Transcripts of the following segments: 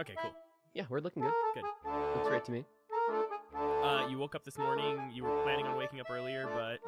Okay. Cool. Yeah, we're looking good. Good. Looks great to me. Uh, you woke up this morning. You were planning on waking up earlier, but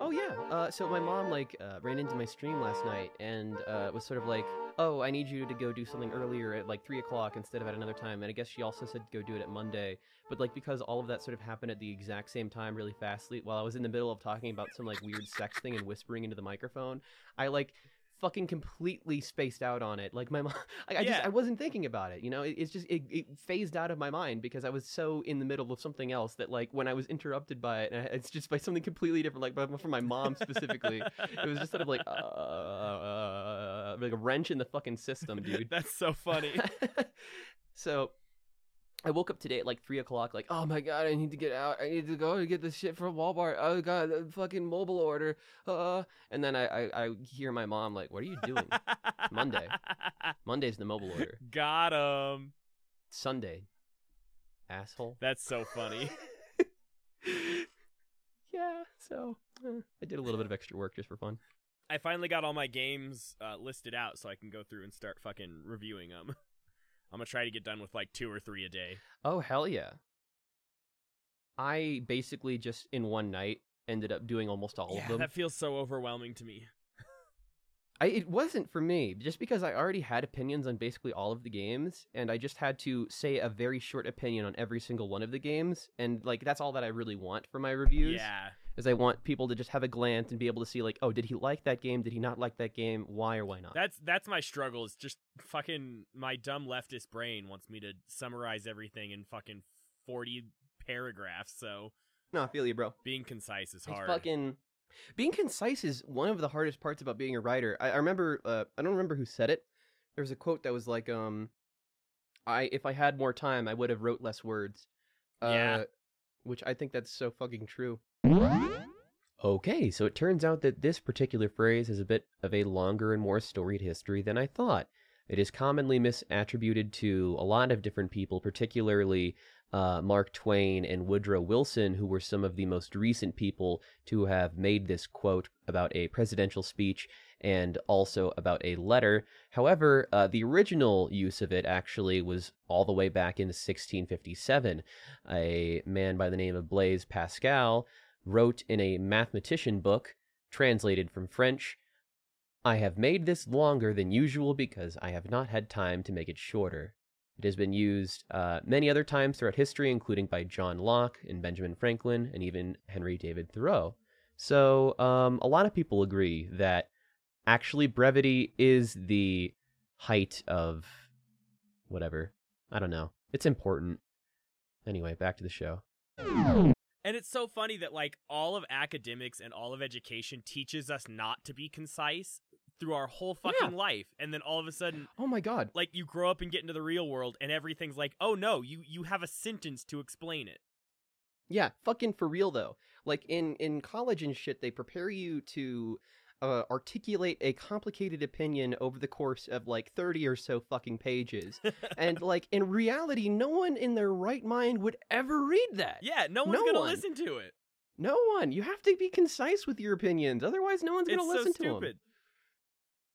Oh yeah. Uh, so my mom like uh, ran into my stream last night and uh, was sort of like, "Oh, I need you to go do something earlier at like three o'clock instead of at another time." And I guess she also said go do it at Monday. But like because all of that sort of happened at the exact same time, really fastly, while I was in the middle of talking about some like weird sex thing and whispering into the microphone, I like fucking completely spaced out on it. Like my mom, I, I just I wasn't thinking about it. You know, it, it's just it, it phased out of my mind because I was so in the middle of something else that like when I was interrupted by it, and it's just by something completely different. Like from my mom specifically, it was just sort of like uh, uh, like a wrench in the fucking system, dude. That's so funny. so I woke up today at like three o'clock, like, oh my god, I need to get out. I need to go and get this shit from Walmart. Oh god, the fucking mobile order. Uh, and then I, I, I hear my mom like, what are you doing? Monday. Monday's the mobile order. Got him. Sunday, asshole. That's so funny. yeah. So eh, I did a little bit of extra work just for fun. I finally got all my games uh, listed out so I can go through and start fucking reviewing them. I'm gonna try to get done with like two or three a day. Oh hell yeah. I basically just in one night ended up doing almost all of them. that feels so overwhelming to me. I, it wasn't for me, just because I already had opinions on basically all of the games, and I just had to say a very short opinion on every single one of the games, and like that's all that I really want for my reviews. Yeah, Is I want people to just have a glance and be able to see like, oh, did he like that game? Did he not like that game? Why or why not? that's that's my struggle. Is just fucking my dumb leftist brain wants me to summarize everything in fucking forty paragraphs. So no, I feel you, bro. being concise is It's hard. fucking being concise is one of the hardest parts about being a writer. I, I remember, uh, I don't remember who said it. There was a quote that was like, um, "I if I had more time, I would have wrote less words." Yeah. Uh, which I think that's so fucking true. Okay, so it turns out that this particular phrase has a bit of a longer and more storied history than I thought. It is commonly misattributed to a lot of different people, particularly uh, Mark Twain and Woodrow Wilson, who were some of the most recent people to have made this quote about a presidential speech and also about a letter. However, uh, the original use of it actually was all the way back in 1657. A man by the name of Blaise Pascal wrote in a mathematician book, translated from French, I have made this longer than usual because I have not had time to make it shorter. It has been used uh, many other times throughout history, including by John Locke and Benjamin Franklin and even Henry David Thoreau. So, um, a lot of people agree that actually brevity is the height of whatever. I don't know. It's important. Anyway, back to the show. And it's so funny that like all of academics and all of education teaches us not to be concise through our whole fucking Yeah. life. And then all of a sudden Oh my god. like you grow up and get into the real world and everything's like, "Oh no, you you have a sentence to explain it." Yeah, fucking for real though. Like in in college and shit, they prepare you to uh, articulate a complicated opinion over the course of like thirty or so fucking pages, and like in reality, no one in their right mind would ever read that. Yeah, no one's No to one. listen to it. No one. You have to be concise with your opinions, otherwise, no one's gonna so listen to them. stupid.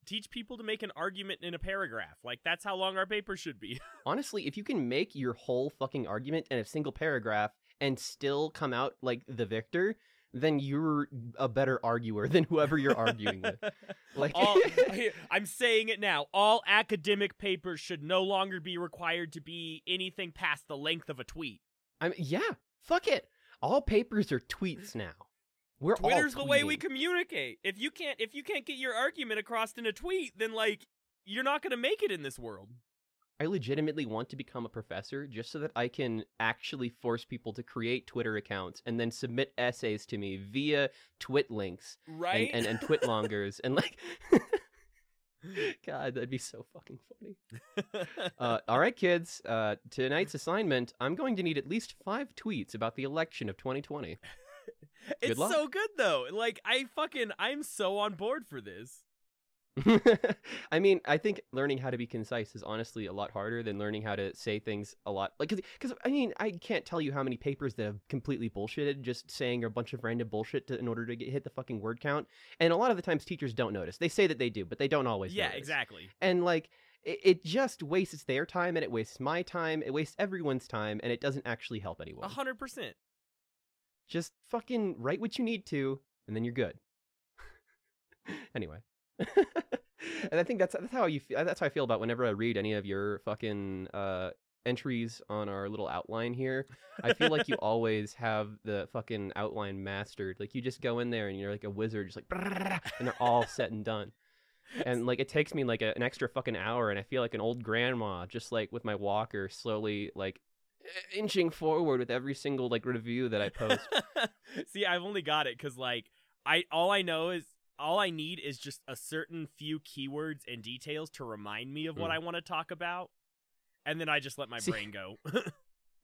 Teach people to make an argument in a paragraph. Like that's how long our paper should be. Honestly, if you can make your whole fucking argument in a single paragraph and still come out like the victor, then you're a better arguer than whoever you're arguing with. Like, all, I'm saying it now. All academic papers should no longer be required to be anything past the length of a tweet. I mean, yeah, fuck it. All papers are tweets now. We're all Twitter's the way we communicate. If you can't if you can't get your argument across in a tweet, then like you're not going to make it in this world. I legitimately want to become a professor just so that I can actually force people to create Twitter accounts and then submit essays to me via twit links Right? and, and, and twitlongers and like God, that'd be so fucking funny. Uh, all right, kids. Uh, tonight's assignment: I'm going to need at least five tweets about the election of 2020. It's luck. so good though. Like I fucking I'm so on board for this. I mean, I think learning how to be concise is honestly a lot harder than learning how to say things a lot. Like, because I mean, I can't tell you how many papers that have completely bullshitted just saying a bunch of random bullshit to, in order to get hit the fucking word count. And a lot of the times, teachers don't notice. They say that they do, but they don't always. Yeah, notice. exactly. And like, it, it just wastes their time, and it wastes my time. It wastes everyone's time, and it doesn't actually help anyone. A hundred percent. Just fucking write what you need to, and then you're good. anyway. And I think that's that's how you fe- that's how I feel about whenever I read any of your fucking uh entries on our little outline here. I feel like you always have the fucking outline mastered. Like you just go in there and you're like a wizard, just like and they're all set and done. And like it takes me like a, an extra fucking hour, and I feel like an old grandma, just like with my walker, slowly like inching forward with every single like review that I post. See, I've only got it because like I all I know is all I need is just a certain few keywords and details to remind me of what Mm. I want to talk about, and then I just let my See- brain go.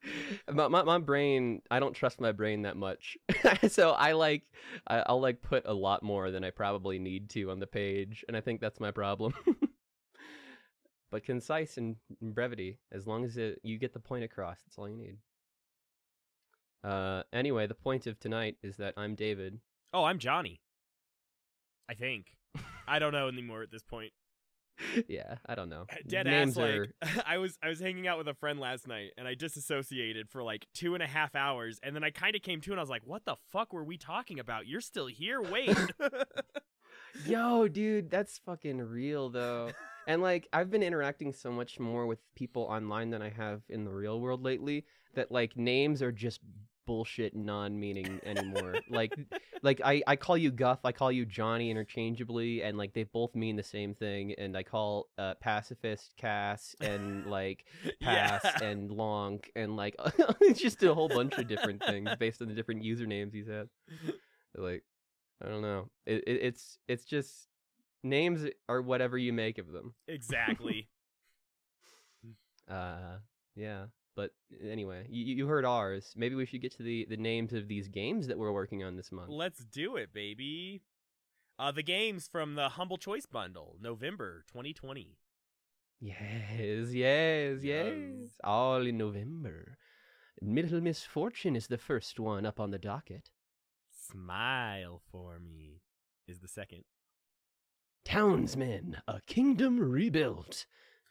my, my my brain i don't trust my brain that much so i like I, i'll like put a lot more than i probably need to on the page and i think that's my problem but concise and brevity as long as it, you get the point across that's all you need uh anyway the point of tonight is that i'm david oh, I'm Johnny. I think. I don't know anymore at this point. yeah i don't know Dead names ass. are Like I was, I was hanging out with a friend last night, and I disassociated for like two and a half hours, and then I kind of came to, and I was like, "What the fuck were we talking about? You're still here? Wait." Yo, dude, that's fucking real though. and like I've been interacting so much more with people online than I have in the real world lately that like names are just bullshit non-meaning anymore. like like I I call you Guff, I call you Johnny interchangeably and like they both mean the same thing and I call uh pacifist Cass and like pass Yeah. and lonk and like it's just a whole bunch of different things based on the different usernames he's had. Like I don't know. It, it it's it's just names are whatever you make of them. exactly. Uh yeah. But anyway, you, you heard ours. Maybe we should get to the, the names of these games that we're working on this month. Let's do it, baby. Uh, the games from the Humble Choice Bundle, November 2020. Yes, yes, yes. Yes. All in November. Little Misfortune is the first one up on the docket. Smile for me is the second. Townsmen, a kingdom rebuilt.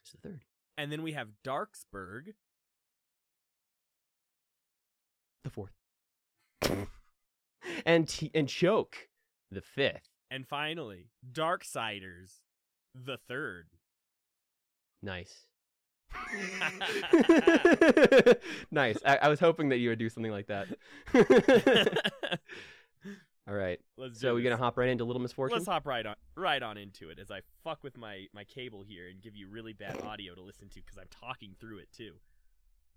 is the third. And then we have Darksburg. The fourth. and t- and choke. The fifth. And finally, Darksiders, the third. Nice. nice. I-, I was hoping that you would do something like that. All right. Let's So we're gonna hop right into Little Misfortune. Let's hop right on right on into it as I fuck with my my cable here and give you really bad audio to listen to because I'm talking through it too.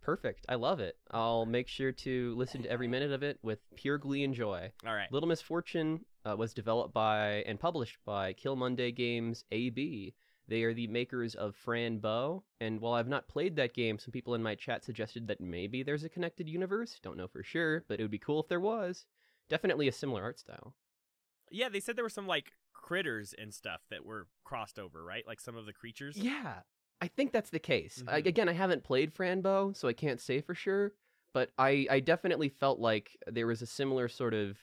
Perfect. I love it. I'll make sure to listen to every minute of it with pure glee and joy. All right. Little Misfortune uh, was developed by and published by Killmonday Games AB. They are the makers of Fran Bow, and while I've not played that game, some people in my chat suggested that maybe there's a connected universe. Don't know for sure, but it would be cool if there was. Definitely a similar art style. Yeah, they said there were some like critters and stuff that were crossed over, right? Like some of the creatures. Yeah, I think that's the case. I, Mhm. again, I haven't played Fran Bow, so I can't say for sure. But I, I definitely felt like there was a similar sort of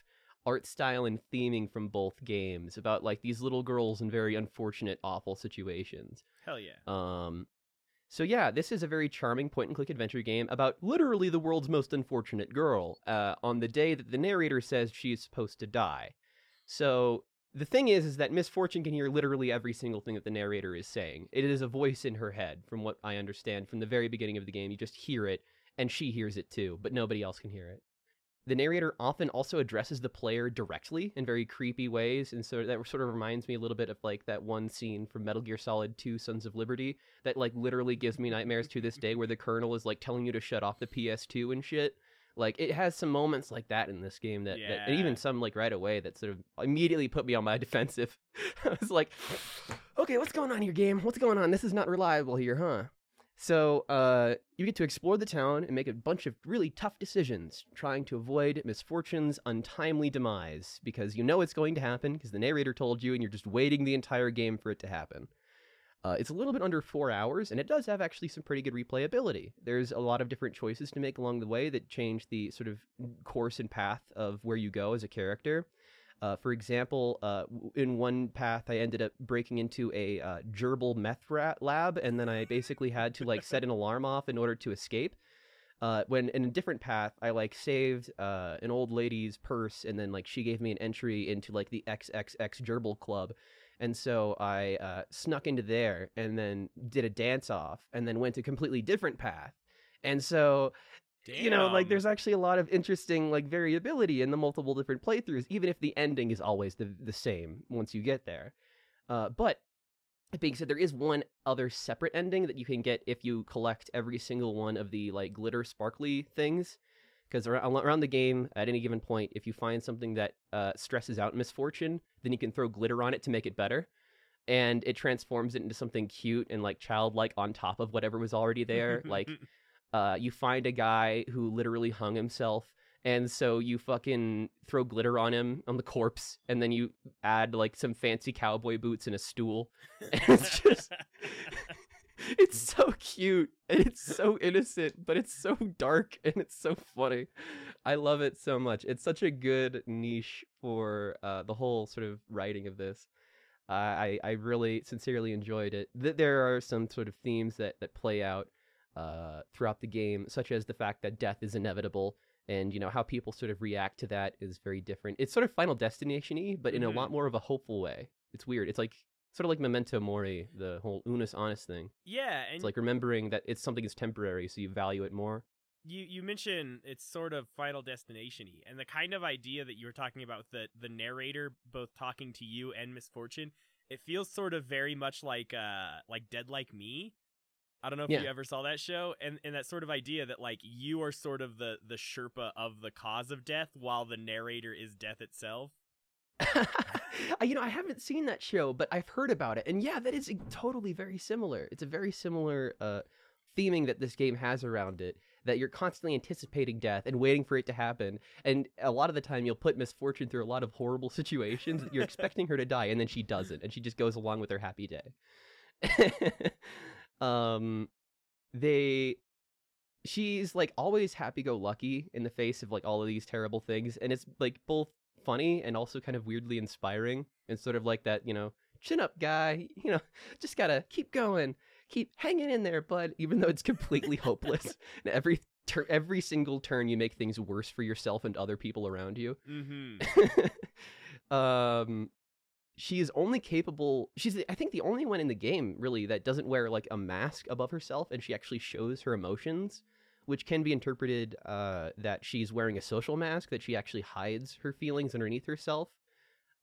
art style and theming from both games about like these little girls in very unfortunate, awful situations. Hell yeah. Um, so yeah, this is a very charming point-and-click adventure game about literally the world's most unfortunate girl. Uh, on the day that the narrator says she is supposed to die. So the thing is, is that Misfortune can hear literally every single thing that the narrator is saying. It is a voice in her head, from what I understand from the very beginning of the game. You just hear it, and she hears it too, but nobody else can hear it. The narrator often also addresses the player directly in very creepy ways, and so that sort of reminds me a little bit of like that one scene from Metal Gear Solid 2 Sons of Liberty that like literally gives me nightmares to this day where the colonel is like telling you to shut off the PS2 and shit. Like it has some moments like that in this game that, that and even some like right away that sort of immediately put me on my defensive. I was like, okay, what's going on here, game? What's going on? This is not reliable here, huh? So uh, you get to explore the town and make a bunch of really tough decisions, trying to avoid misfortune's untimely demise because you know it's going to happen because the narrator told you, and you're just waiting the entire game for it to happen. Uh, it's a little bit under four hours, and it does have actually some pretty good replayability. There's a lot of different choices to make along the way that change the sort of course and path of where you go as a character. Uh, for example, uh, in one path, I ended up breaking into a uh, gerbil meth rat lab, and then I basically had to like set an alarm off in order to escape. Uh, when in a different path, I like saved uh, an old lady's purse, and then like she gave me an entry into like the XXX gerbil club, and so I uh, snuck into there and then did a dance off, and then went a completely different path. And so you know like there's actually a lot of interesting like variability in the multiple different playthroughs even if the ending is always the, the same once you get there. Uh, but that being said there is one other separate ending that you can get if you collect every single one of the like glitter sparkly things because around, the game at any given point if you find something that uh, stresses out misfortune then you can throw glitter on it to make it better and it transforms it into something cute and like childlike on top of whatever was already there like uh, you find a guy who literally hung himself and so you fucking throw glitter on him on the corpse and then you add like some fancy cowboy boots and a stool and it's just it's so cute and it's so innocent but it's so dark and it's so funny i love it so much it's such a good niche for uh, the whole sort of writing of this uh, I, I really sincerely enjoyed it Th- there are some sort of themes that, that play out uh, throughout the game, such as the fact that death is inevitable, and you know how people sort of react to that is very different. It's sort of Final Destination-y, but in a Mhm. lot more of a hopeful way. It's weird. It's like sort of like Memento Mori, the whole unus honest thing. yeah, and It's like remembering that it's something is temporary, so you value it more. you you mentioned it's sort of Final Destination y, and the kind of idea that you were talking about with the the narrator both talking to you and Misfortune, it feels sort of very much like uh like Dead Like Me. I don't know if Yeah. you ever saw that show, and and that sort of idea that like you are sort of the the Sherpa of the cause of death, while the narrator is death itself. You know, I haven't seen that show, but I've heard about it, and yeah, that is totally very similar. It's a very similar uh, theming that this game has around it. That you're constantly anticipating death and waiting for it to happen, and a lot of the time you'll put misfortune through a lot of horrible situations. You're expecting her to die, and then she doesn't, and she just goes along with her happy day. um, they she's like always happy go lucky in the face of like all of these terrible things and it's like both funny and also kind of weirdly inspiring and sort of like that you know chin up guy you know just gotta keep going keep hanging in there bud even though it's completely hopeless. And every tur every single turn you make things worse for yourself and other people around you. Mm-hmm. um she is only capable she's i think the only one in the game really that doesn't wear like a mask above herself and she actually shows her emotions which can be interpreted uh, that she's wearing a social mask that she actually hides her feelings underneath herself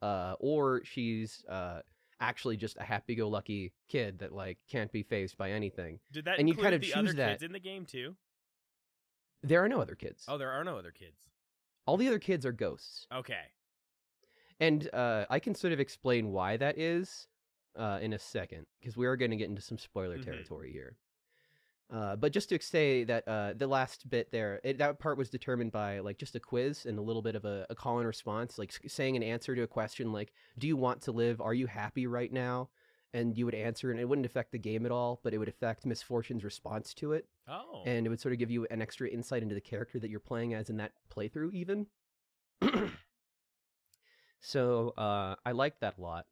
uh, or she's uh, actually just a happy-go-lucky kid that like can't be phased by anything Did that And you kind of the choose other that. kids in the game too? there are no other kids Oh, there are no other kids. all the other kids are ghosts Okay. And uh, I can sort of explain why that is uh, in a second, because we are going to get into some spoiler Mhm. territory here. Uh, but just to say that uh, the last bit there, it, that part was determined by like just a quiz and a little bit of a, a call and response, like saying an answer to a question like, "Do you want to live? Are you happy right now?" And you would answer, and it wouldn't affect the game at all, but it would affect Misfortune's response to it Oh. and it would sort of give you an extra insight into the character that you're playing as in that playthrough even so uh i like that a lot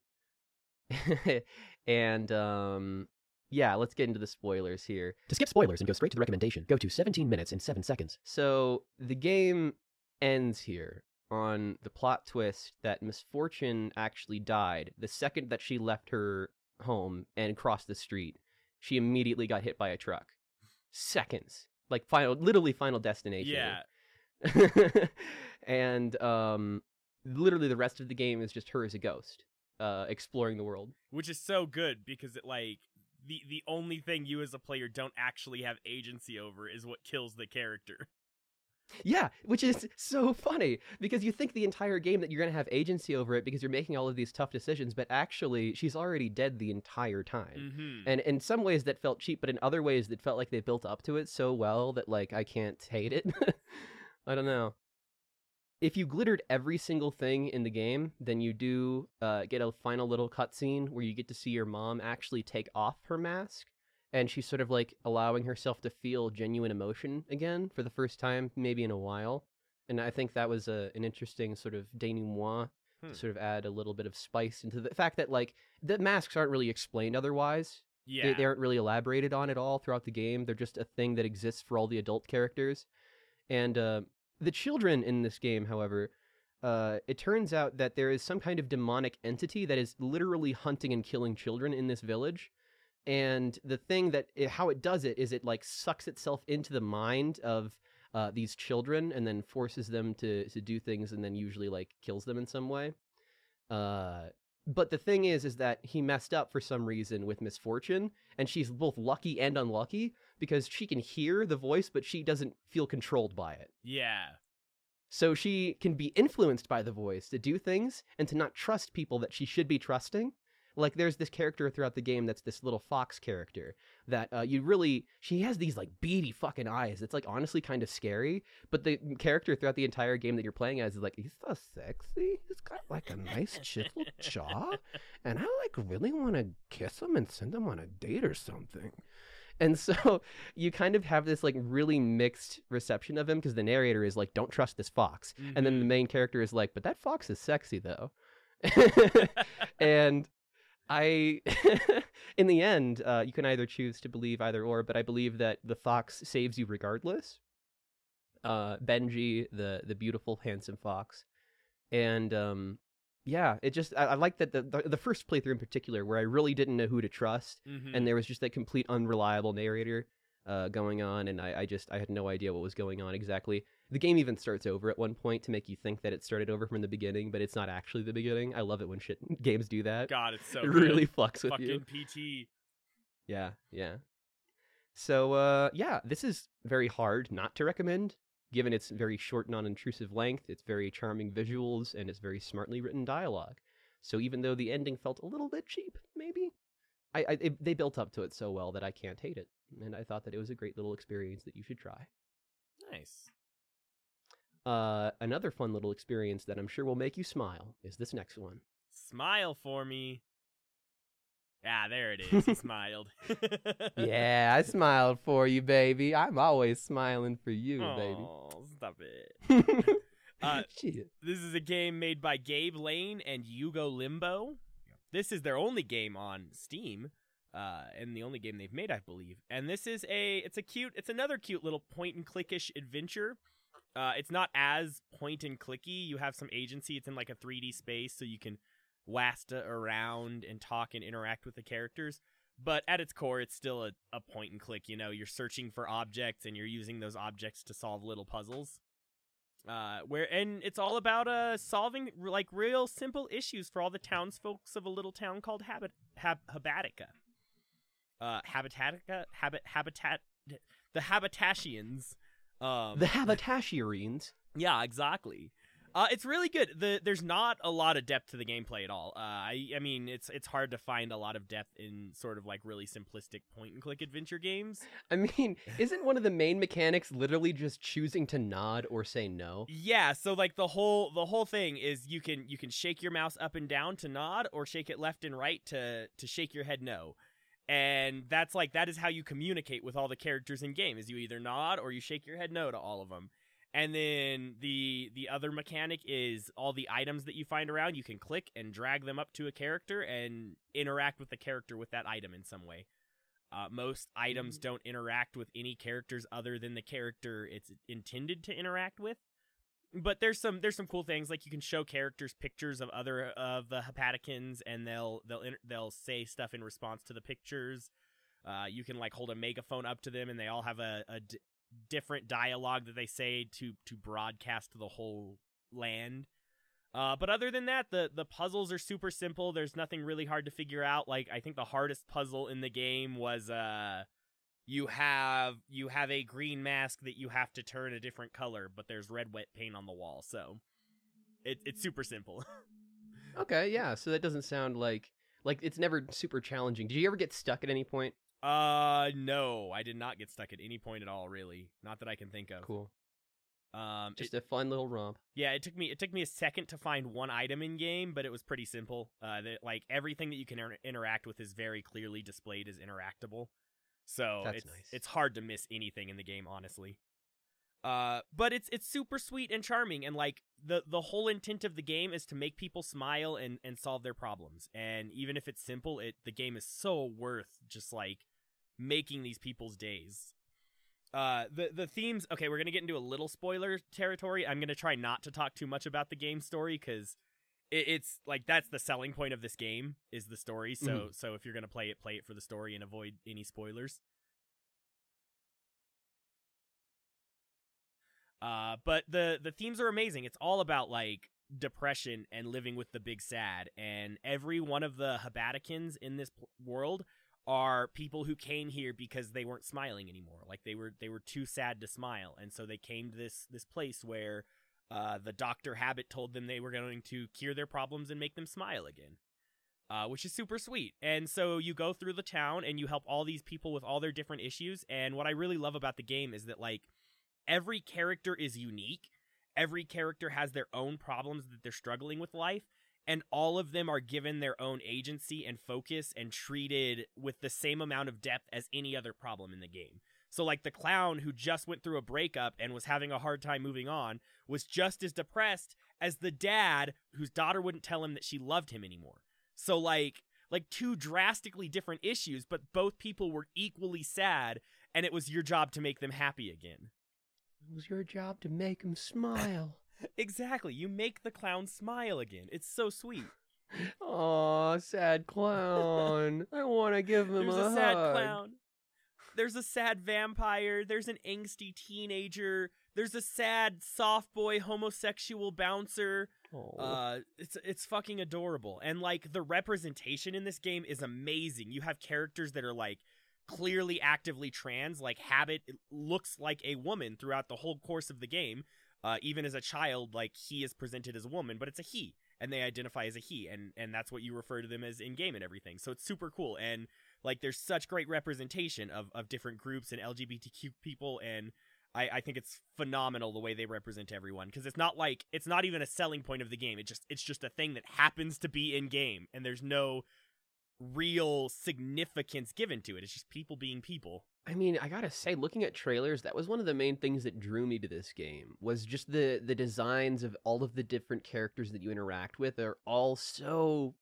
and um yeah let's get into the spoilers here. To skip spoilers and go straight to the recommendation, go to 17 minutes and 7 seconds. so the game ends here on the plot twist that misfortune actually died the second that she left her home and crossed the street. She immediately got hit by a truck. Seconds. Like final literally final destination. Yeah. and um literally the rest of the game is just her as a ghost uh exploring the world. Which is so good because it like the the only thing you as a player don't actually have agency over is what kills the character. Yeah, which is so funny because you think the entire game that you're going to have agency over it because you're making all of these tough decisions, but actually she's already dead the entire time. Mm-hmm. And in some ways that felt cheap, but in other ways that felt like they built up to it so well that like I can't hate it. I don't know. If you glittered every single thing in the game, then you do uh, get a final little cutscene where you get to see your mom actually take off her mask, and she's sort of like allowing herself to feel genuine emotion again for the first time, maybe in a while. And I think that was a, an interesting sort of denouement Hmm. to sort of add a little bit of spice into the fact that like the masks aren't really explained otherwise. Yeah. They, they aren't really elaborated on at all throughout the game. They're just a thing that exists for all the adult characters. And uh, the children in this game, however, uh, it turns out that there is some kind of demonic entity that is literally hunting and killing children in this village. And the thing that it, how it does it is it like sucks itself into the mind of uh, these children and then forces them to to do things and then usually like kills them in some way. Uh, but the thing is, is that he messed up for some reason with misfortune, and she's both lucky and unlucky because she can hear the voice, but she doesn't feel controlled by it. yeah. So she can be influenced by the voice to do things and to not trust people that she should be trusting. Like there's this character throughout the game that's this little fox character that uh, you really she has these like beady fucking eyes. It's like honestly kind of scary. But the character throughout the entire game that you're playing as is like he's so sexy. He's got like a nice chisel jaw, and I like really want to kiss him and send him on a date or something. And so you kind of have this like really mixed reception of him because the narrator is like, "Don't trust this fox," and then the Mhm. main character is like, "But that fox is sexy though," and I, in the end, uh, you can either choose to believe either or, but I believe that the fox saves you regardless. Uh, Benji, the the beautiful, handsome fox, and um, yeah, it just I, I like that the, the the first playthrough in particular, where I really didn't know who to trust, Mhm. and there was just that complete unreliable narrator uh, going on, and I, I just I had no idea what was going on exactly. The game even starts over at one point to make you think that it started over from the beginning, but it's not actually the beginning. I love it when shit games do that. God, it's so it good. really fucks with fucking you. PT. Yeah, yeah. So uh, yeah, this is very hard not to recommend, given its very short, non-intrusive length, its very charming visuals, and its very smartly written dialogue. So even though the ending felt a little bit cheap, maybe, I, I it, they built up to it so well that I can't hate it, and I thought that it was a great little experience that you should try. Nice. Uh, another fun little experience that I'm sure will make you smile is this next one. Smile for me. Ah, there it is. He smiled. yeah, I smiled for you, baby. I'm always smiling for you, baby. Oh, stop it. Uh, This is a game made by Gabe Lane and Yugo Limbo. This is their only game on Steam, uh, and the only game they've made, I believe. And this is a it's a cute it's another cute little point and clickish adventure. Uh, it's not as point and clicky. You have some agency. It's in like a 3D space, so you can wasta around and talk and interact with the characters. But at its core, it's still a, a point and click. You know, you're searching for objects and you're using those objects to solve little puzzles uh where and it's all about uh solving like real simple issues for all the townsfolks of a little town called habit Hab- habatica uh habitatica habit habitat the habitations um The Habitationines. yeah exactly uh it's really good the there's not a lot of depth to the gameplay at all uh i i mean it's it's hard to find a lot of depth in sort of like really simplistic point and click adventure games I mean, isn't one of the main mechanics literally just choosing to nod or say no? Yeah, so like the whole the whole thing is you can you can shake your mouse up and down to nod or shake it left and right to to shake your head no. And that's like that is how you communicate with all the characters in game is you either nod or you shake your head no to all of them. And then the the other mechanic is all the items that you find around you can click and drag them up to a character and interact with the character with that item in some way. Uh, most items don't interact with any characters other than the character it's intended to interact with. But there's some there's some cool things like you can show characters pictures of other of the Habaticans and they'll they'll they'll say stuff in response to the pictures. Uh, you can like hold a megaphone up to them and they all have a, a different dialogue that they say to to broadcast to the whole land. Uh, but other than that, the the puzzles are super simple. There's nothing really hard to figure out. Like I think the hardest puzzle in the game was uh you have you have a green mask that you have to turn a different color, but there's red wet paint on the wall. So it, it's super simple. Okay, yeah. So that doesn't sound like like it's never super challenging. Did you ever get stuck at any point? Uh no, I did not get stuck at any point at all, really. Not that I can think of. Cool. Um Just it- a fun little romp. Yeah, it took me it took me a second to find one item in game, but it was pretty simple. Uh, that like everything that you can inter- interact with is very clearly displayed as interactable, so That's it's nice. it's hard to miss anything in the game, honestly. Uh, but it's it's super sweet and charming, and like the the whole intent of the game is to make people smile and and solve their problems. And even if it's simple, it the game is so worth just like making these people's days. Uh the the themes okay we're gonna get into a little spoiler territory. I'm gonna try not to talk too much about the game story because it, it's like that's the selling point of this game is the story. So so if you're gonna play it play it for the story and avoid any spoilers. Uh but the the themes are amazing. It's all about like depression and living with the big sad and every one of the habaticans in this pl- world are people who came here because they weren't smiling anymore. Like they were they were too sad to smile, and so they came to this this place where uh, the Doctor Habit told them they were going to cure their problems and make them smile again, uh, which is super sweet. And so you go through the town and you help all these people with all their different issues. And what I really love about the game is that like every character is unique. Every character has their own problems that they're struggling with life and all of them are given their own agency and focus and treated with the same amount of depth as any other problem in the game. So, like the clown who just went through a breakup and was having a hard time moving on was just as depressed as the dad whose daughter wouldn't tell him that she loved him anymore. So, like, like two drastically different issues, but both people were equally sad, and it was your job to make them happy again. It was your job to make them smile. Exactly. You make the clown smile again. It's so sweet. Aw, sad clown. I want to give him a. There's a, a sad hug. clown. There's a sad vampire. There's an angsty teenager. There's a sad soft boy homosexual bouncer. Aw. Uh, it's it's fucking adorable, and like the representation in this game is amazing. You have characters that are like clearly actively trans. Like Habit looks like a woman throughout the whole course of the game. Uh, even as a child, like he is presented as a woman, but it's a he, and they identify as a he, and and that's what you refer to them as in game and everything. So it's super cool, and like there's such great representation of of different groups and LGBTQ people, and I I think it's phenomenal the way they represent everyone because it's not like it's not even a selling point of the game. It just it's just a thing that happens to be in game, and there's no real significance given to it. It's just people being people. I mean, I gotta say, looking at trailers, that was one of the main things that drew me to this game. Was just the the designs of all of the different characters that you interact with are all so.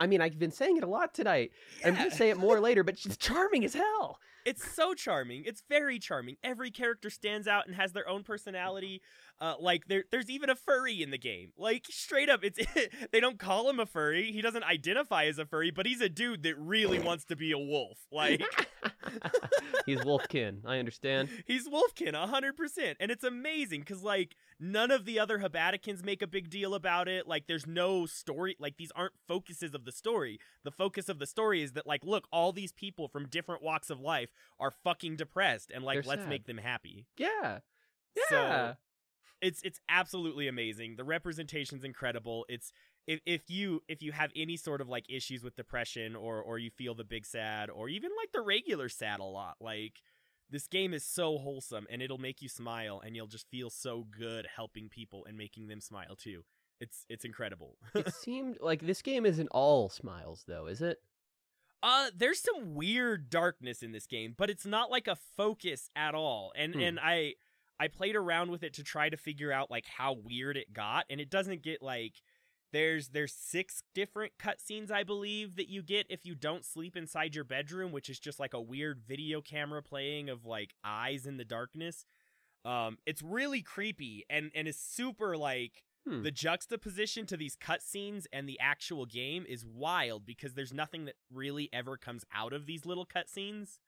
I mean, I've been saying it a lot tonight. I'm gonna say it more later, but she's charming as hell. It's so charming. It's very charming. Every character stands out and has their own personality. Uh, like there, there's even a furry in the game. Like straight up, it's they don't call him a furry. He doesn't identify as a furry, but he's a dude that really wants to be a wolf. Like He's Wolfkin. I understand. he's Wolfkin, hundred percent, and it's amazing because like none of the other Habaticans make a big deal about it. Like there's no story. Like these aren't focuses of the story. The focus of the story is that like look, all these people from different walks of life are fucking depressed, and like They're let's sad. make them happy. Yeah. So- Yeah. It's it's absolutely amazing. The representation's incredible. It's if if you if you have any sort of like issues with depression or or you feel the big sad or even like the regular sad a lot, like this game is so wholesome and it'll make you smile and you'll just feel so good helping people and making them smile too. It's it's incredible. it seemed like this game isn't all smiles, though, is it? Uh, there's some weird darkness in this game, but it's not like a focus at all. And Hmm. and I I played around with it to try to figure out like how weird it got, and it doesn't get like there's there's six different cutscenes I believe that you get if you don't sleep inside your bedroom, which is just like a weird video camera playing of like eyes in the darkness. Um, it's really creepy and and is super like Hmm. the juxtaposition to these cutscenes and the actual game is wild because there's nothing that really ever comes out of these little cutscenes.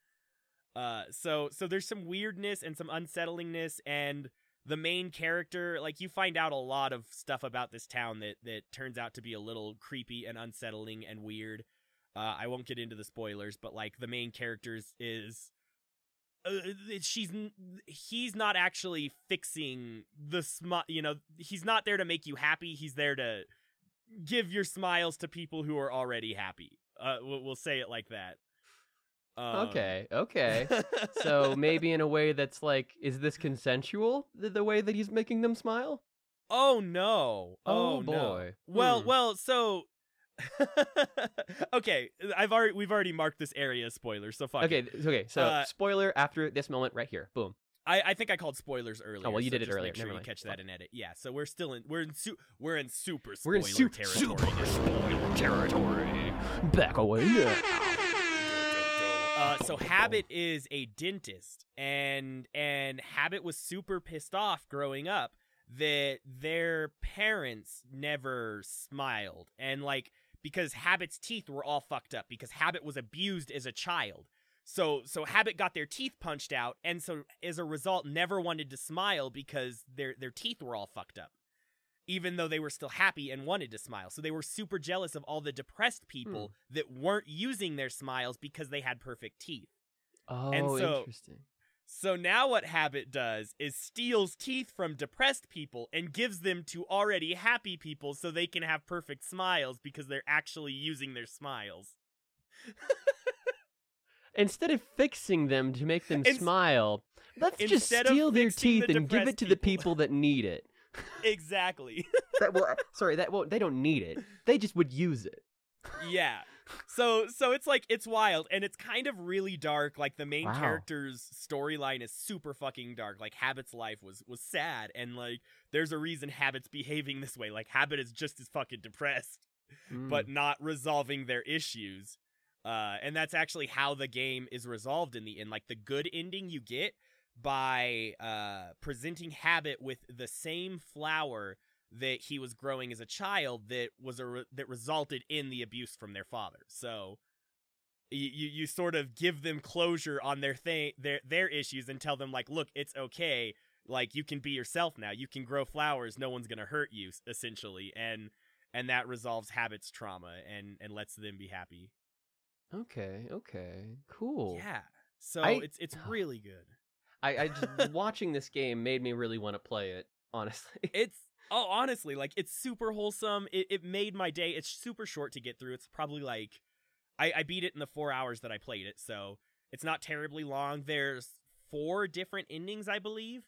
Uh, so so there's some weirdness and some unsettlingness, and the main character, like you find out a lot of stuff about this town that that turns out to be a little creepy and unsettling and weird. Uh, I won't get into the spoilers, but like the main characters is uh, she's he's not actually fixing the smi- you know he's not there to make you happy he's there to give your smiles to people who are already happy uh we'll, we'll say it like that um, okay, okay. so maybe in a way that's like, is this consensual? The, the way that he's making them smile? oh no Oh, oh, no. boy. well Hmm. well so okay i've already we've already marked this area as spoiler so fuck. Okay, th- okay. So Uh, spoiler after this moment right here. Boom. I, I think I called spoilers earlier. Oh, well, you so did it earlier. Make sure Never you catch that in edit. Yeah, so we're still in we're in su- we're in super We're in super, territory. super now. spoiler territory. Back away now. Uh, so Habit is a dentist, and and Habit was super pissed off growing up that their parents never smiled, and like because Habit's teeth were all fucked up because Habit was abused as a child. So so Habit got their teeth punched out, and so as a result, never wanted to smile because their their teeth were all fucked up. Even though they were still happy and wanted to smile. So they were super jealous of all the depressed people hmm. that weren't using their smiles because they had perfect teeth. Oh, so- interesting. So now what Habit does is steals teeth from depressed people and gives them to already happy people so they can have perfect smiles because they're actually using their smiles. Instead of fixing them to make them Ins- smile, let's just steal their fixing the teeth and give it to the people. people that need it. Exactly. that well, sorry, that well, they don't need it. They just would use it. yeah. So so it's like it's wild and it's kind of really dark. Like the main Wow. character's storyline is super fucking dark. Like Habit's life was was sad and like there's a reason Habit's behaving this way. Like Habit is just as fucking depressed. Mm. but not resolving their issues. Uh, and that's actually how the game is resolved in the end. Like the good ending you get by uh, presenting Habit with the same flower that he was growing as a child that was a re- that resulted in the abuse from their father. So you, you sort of give them closure on their thing their their issues and tell them like, look, it's okay. Like you can be yourself now. You can grow flowers. No one's gonna hurt you. Essentially, and and that resolves habits trauma and and lets them be happy. okay, okay, cool. Yeah. So I- it's it's really good. I, I just watching this game made me really want to play it. Honestly, It's oh honestly like it's super wholesome. It it made my day. It's super short to get through. It's probably like I I beat it in the 4 hours that I played it. So it's not terribly long. There's four different endings, I believe.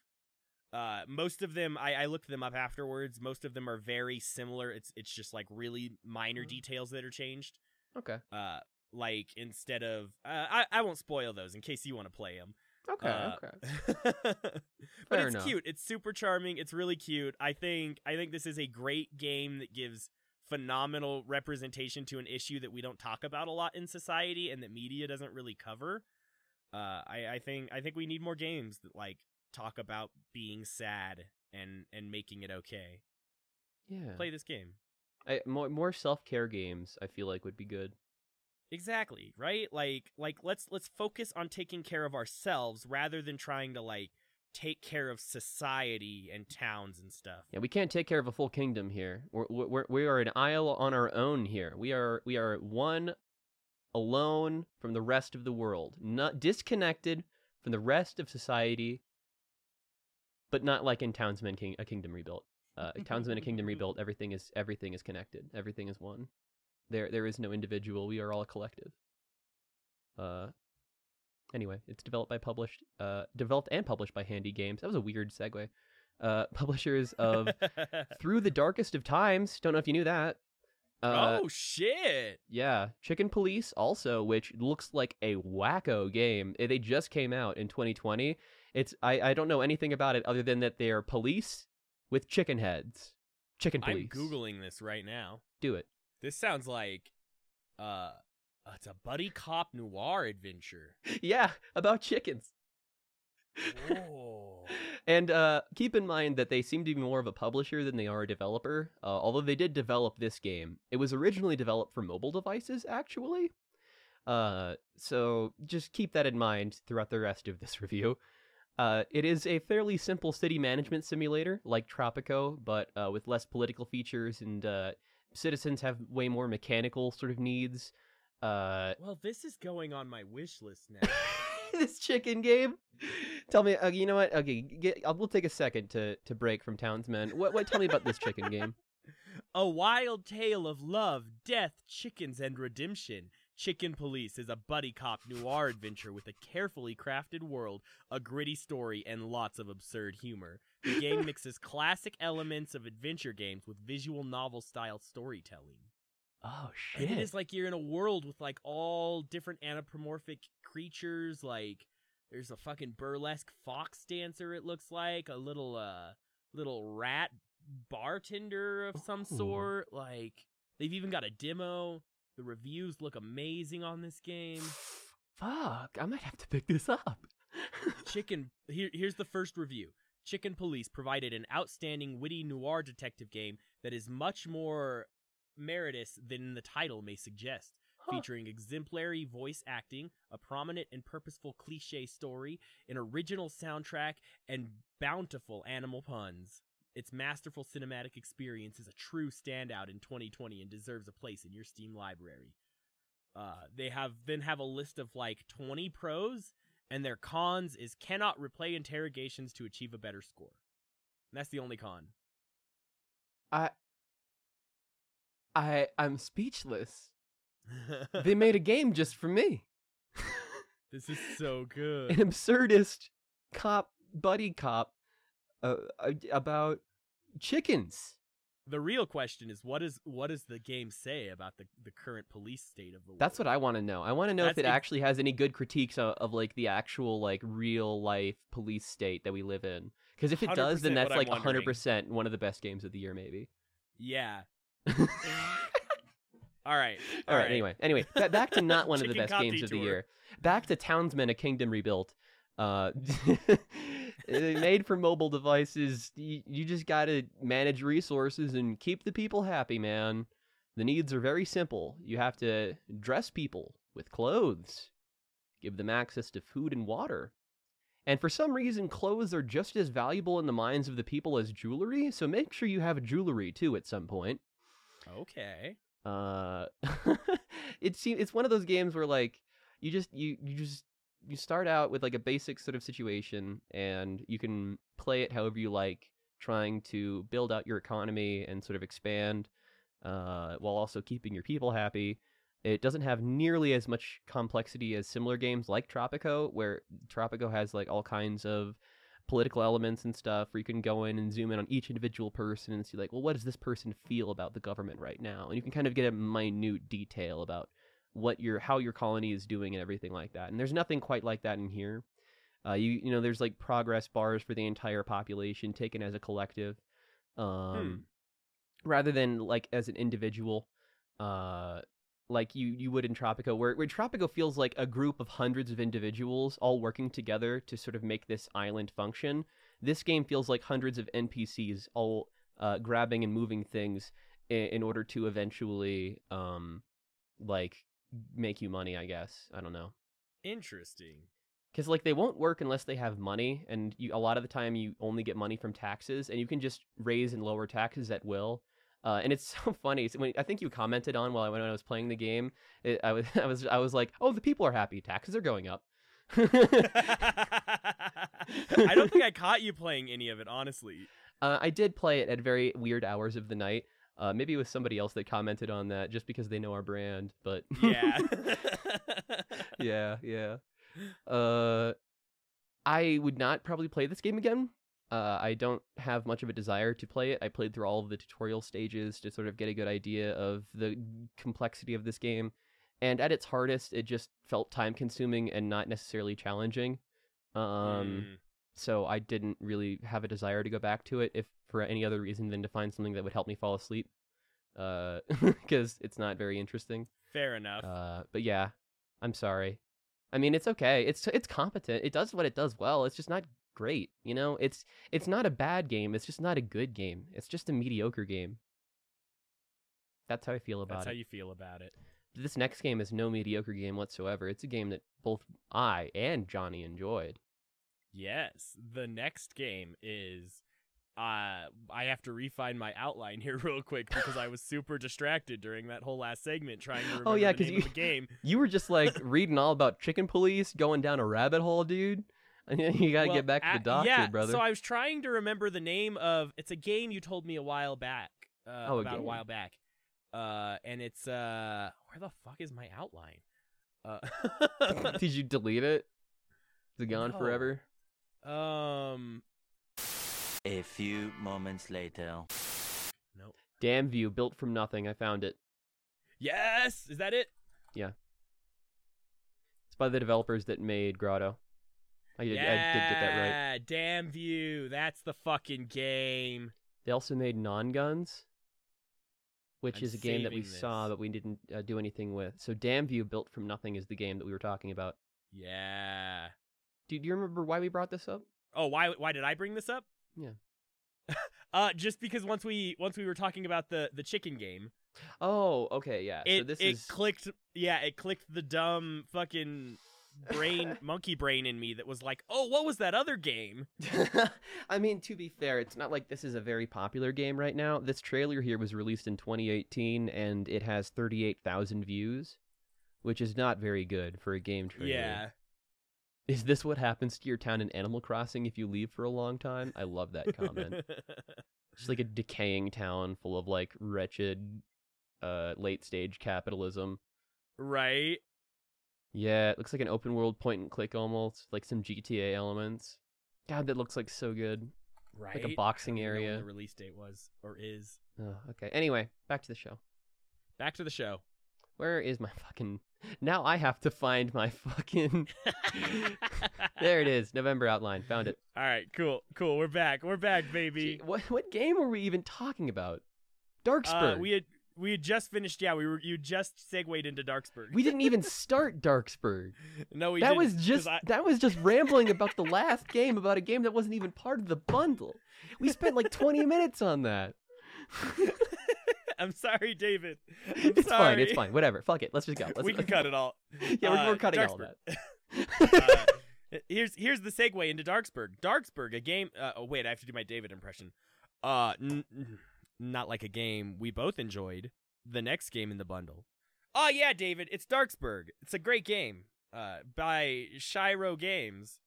Uh, most of them I, I looked them up afterwards. Most of them are very similar. It's it's just like really minor Mm. details that are changed. okay, uh like instead of uh, I I won't spoil those in case you want to play them. Okay, Uh, okay. but it's enough. cute. It's super charming. It's really cute. I think I think this is a great game that gives phenomenal representation to an issue that we don't talk about a lot in society and that media doesn't really cover. Uh, I, I think I think we need more games that like talk about being sad and and making it okay. Yeah, Play this game. I, more more self care games. I feel like would be good. Exactly, right? Like like let's let's focus on taking care of ourselves rather than trying to like take care of society and towns and stuff. Yeah, we can't take care of a full kingdom here. We're, we're we are an isle on our own here. We are we are one alone from the rest of the world, not disconnected from the rest of society, but not like in Townsmen King, a kingdom rebuilt. Uh, Townsmen, a kingdom rebuilt. Everything is everything is connected. Everything is one. There there is no individual. We are all a collective. Uh. Anyway, it's developed by published, uh, developed and published by Handy Games. That was a weird segue. Uh, publishers of through the darkest of times. Don't know if you knew that. Uh, oh shit. yeah, Chicken Police also, which looks like a wacko game. They just came out in 2020. It's I I don't know anything about it other than that they are police with chicken heads. Chicken Police. I'm googling this right now. Do it. This sounds like uh it's a buddy cop noir adventure. Yeah, about chickens. Whoa. and uh, keep in mind that they seem to be more of a publisher than they are a developer. Uh, although they did develop this game, it was originally developed for mobile devices, actually. Uh, so just keep that in mind throughout the rest of this review. Uh, it is a fairly simple city management simulator, like Tropico, but uh, with less political features, and uh, citizens have way more mechanical sort of needs. Uh, well, this is going on my wish list now. this chicken game. Tell me, uh, you know what? Okay, get, I'll, we'll take a second to to break from Townsmen. What? What? Tell me about this chicken game. A wild tale of love, death, chickens, and redemption. Chicken Police is a buddy cop noir adventure with a carefully crafted world, a gritty story, and lots of absurd humor. The game mixes classic elements of adventure games with visual novel style storytelling. Oh shit. And it is like you're in a world with like all different anthropomorphic creatures. Like there's a fucking burlesque fox dancer. It looks like a little uh little rat bartender of some Ooh. sort. Like they've even got a demo. The reviews look amazing on this game. Fuck, I might have to pick this up. Chicken. Here, here's the first review. Chicken Police provided an outstanding, witty noir detective game that is much more meritorious than the title may suggest. Huh. Featuring exemplary voice acting, a prominent and purposeful cliche story, an original soundtrack, and bountiful animal puns. Its masterful cinematic experience is a true standout in 2020 and deserves a place in your Steam library. Uh, they have then have a list of like 20 pros and their cons is cannot replay interrogations to achieve a better score. And that's the only con. I, I, I'm speechless. They made a game just for me. this is so good. An absurdist cop buddy cop uh, uh, about chickens. The real question is what is what does the game say about the, the current police state of the world? That's what I want to know. I want to know if it ex- actually has any good critiques of, of like the actual like real life police state that we live in. Because if it does, then that's like 100% one of the best games of the year, maybe. Yeah. All right. All right. Anyway, anyway, back to not one of the best games of the year. Back to Townsmen: A Kingdom Rebuilt. Uh, made for mobile devices. You, you just gotta manage resources and keep the people happy, man. The needs are very simple. You have to dress people with clothes, give them access to food and water. And for some reason, clothes are just as valuable in the minds of the people as jewelry, so make sure you have jewelry too at some point. Okay. Uh, it seems it's one of those games where like you just you you just you start out with like a basic sort of situation and you can play it however you like, trying to build out your economy and sort of expand, uh, while also keeping your people happy. It doesn't have nearly as much complexity as similar games like Tropico, where Tropico has like all kinds of political elements and stuff where you can go in and zoom in on each individual person and see like well what does this person feel about the government right now and you can kind of get a minute detail about what your how your colony is doing and everything like that and there's nothing quite like that in here uh, you you know there's like progress bars for the entire population taken as a collective um rather than like as an individual uh like you you would in Tropico, where, where Tropico feels like a group of hundreds of individuals all working together to sort of make this island function. This game feels like hundreds of NPCs all uh, grabbing and moving things in, in order to eventually um like make you money. I guess I don't know Interesting. because like they won't work unless they have money, and you a lot of the time you only get money from taxes, and you can just raise and lower taxes at will. Uh, and it's so funny. So when, I think you commented on while I, when I was playing the game. It, I was I was I was like, oh, the people are happy. Taxes are going up. I don't think I caught you playing any of it, honestly. Uh, I did play it at very weird hours of the night. Uh, maybe it was somebody else that commented on that just because they know our brand. But Yeah. yeah, yeah. Uh, I would not probably play this game again. Uh, I don't have much of a desire to play it. I played through all of the tutorial stages to sort of get a good idea of the complexity of this game. And at its hardest, it just felt time consuming and not necessarily challenging. Um, Mm. so I didn't really have a desire to go back to it if for any other reason than to find something that would help me fall asleep. Uh, because it's not very interesting. Fair enough. Uh, but yeah, I'm sorry. I mean, it's okay. It's it's competent. It does what it does well. It's just not great. You know, it's it's not a bad game. It's just not a good game. It's just a mediocre game. That's how I feel about it. That's how you feel about it. This next game is no mediocre game whatsoever. It's a game that both I and Johnny enjoyed. Yes. The next game is uh, I have to refine my outline here real quick because I was super distracted during that whole last segment trying to remember Oh, yeah, the name you- of the game. You were just like reading all about chicken police, going down a rabbit hole, dude. You gotta Well, get back to the a- doctor, yeah, brother. So I was trying to remember the name of. It's a game you told me a while back. Uh, Oh, a about a game. while back. Uh, and it's uh, where the fuck is my outline? Uh, Did you delete it? Is it gone No. forever? um, A few moments later. no. Damn View, built from nothing. I found it. Yes, is that it? Yeah. It's by the developers that made Grotto. I did, I did get that right. Yeah, Damn view. That's the fucking game. They also made Nongünz, which I'm is a game that we saving saw but we didn't uh, do anything with. So Damn View, built from nothing, is the game that we were talking about. Yeah. Do, do you remember why we brought this up? Oh, why why did I bring this up? Yeah. uh just because once we once we were talking about the the chicken game, Oh, okay, yeah. it so this it is clicked yeah, it clicked the dumb fucking brain monkey brain in me that was like, "Oh, what was that other game?" I mean, to be fair, it's not like this is a very popular game right now. This trailer here was released in 2018 and it has 38,000 views, which is not very good for a game trailer. Yeah. Is this what happens to your town in Animal Crossing if you leave for a long time? I love that comment. It's like a decaying town full of like wretched uh late stage capitalism. right? Yeah, it looks like an open world point and click almost, like some GTA elements. God, that looks like so good. Right. Like a boxing I don't even know when area. the release date was or is. Oh, okay. Anyway, back to the show. Back to the show. Where is my fucking Now I have to find my fucking There it is. November outline. Found it. All right, cool, cool. We're back. We're back, baby. Gee, what what game were we even talking about? Darksburg. Uh, we had we had just finished. Yeah, we were. You just segued into Darksburg. We didn't even start Darksburg. no, we that didn't, was just I- that was just rambling about the last game about a game that wasn't even part of the bundle. We spent like 20 minutes on that. I'm sorry, David. I'm it's fine. It's fine. Whatever. Fuck it. Let's just go. Let's, we can cut it all. Yeah, we're, Uh, we're cutting all Darksburg. that. uh, here's here's the segue into Darksburg. Darksburg, a game. Uh, oh wait, I have to do my David impression. Uh, n- n- not like a game we both enjoyed. The next game in the bundle. Oh yeah, David, it's Darksburg. It's a great game. Uh, by Shiro Games,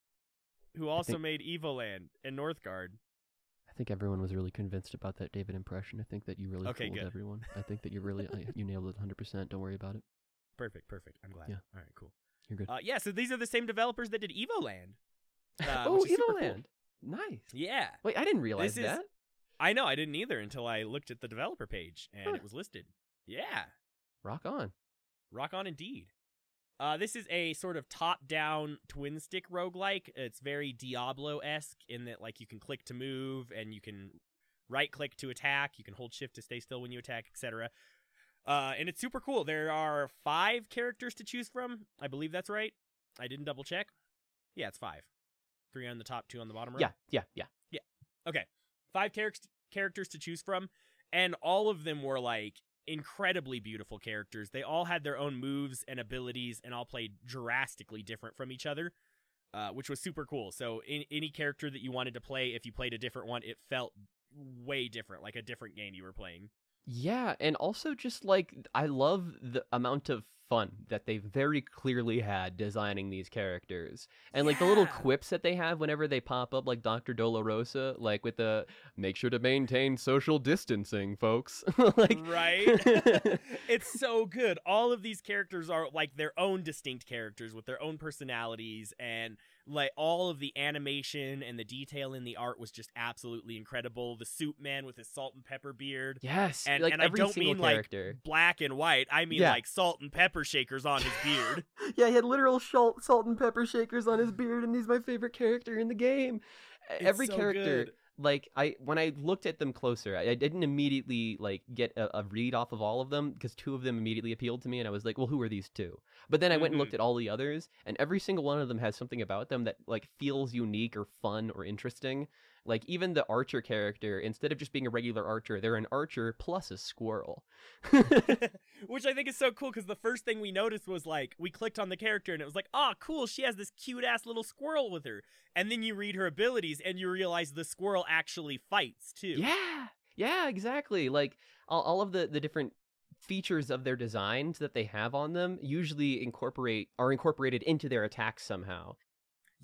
who also think- made Evoland and Northgard. I think everyone was really convinced about that David impression. I think that you really Okay, fooled good. everyone. I think that you really I, you nailed it 100%. Don't worry about it. Perfect, perfect. I'm glad. Yeah. All right, cool. You're good. Uh, yeah, so these are the same developers that did Evoland. Uh, oh, is cool. Evoland. Nice. Yeah. Wait, I didn't realize This is- that. I know, I didn't either until I looked at the developer page and Huh. it was listed. Yeah, Rock on. rock on indeed. Uh, this is a sort of top-down twin stick roguelike. It's very Diablo-esque in that like you can click to move and you can right click to attack, you can hold shift to stay still when you attack, etc. Uh, and it's super cool. There are five characters to choose from. I believe that's right. I didn't double check. Yeah, it's five. Three on the top, two on the bottom row. Yeah, yeah, yeah. Okay. Five char- characters to choose from, and all of them were like incredibly beautiful characters. They all had their own moves and abilities and all played drastically different from each other, uh, which was super cool. So, in, any character that you wanted to play, if you played a different one, it felt way different, like a different game you were playing. Yeah, and also just like I love the amount of fun that they very clearly had designing these characters. And like the little quips that they have whenever they pop up like Dr. Dolorosa, like with the make sure to maintain social distancing, folks. like right? it's so good. All of these characters are like their own distinct characters with their own personalities and like all of the animation and the detail in the art was just absolutely incredible. The suit man with his salt and pepper beard. yes, And, like and I don't mean like black and white. I mean Yeah. like salt and pepper shakers on his beard. yeah, he had literal salt, salt and pepper shakers on his beard, and he's my favorite character in the game. It's Every so character, good. Like I, when I looked at them closer, I, I didn't immediately like get a, a read off of all of them because two of them immediately appealed to me, and I was like, well, who are these two? But then I went and looked Mhm. at all the others, and every single one of them has something about them that like feels unique or fun or interesting. Like even the archer character, instead of just being a regular archer, they're an archer plus a squirrel. Which I think is so cool because the first thing we noticed was like we clicked on the character and it was like, oh, cool, she has this cute ass little squirrel with her. And then you read her abilities and you realize the squirrel actually fights too. Yeah, yeah, exactly. Like all, all of the the different features of their designs that they have on them usually incorporate are incorporated into their attacks somehow.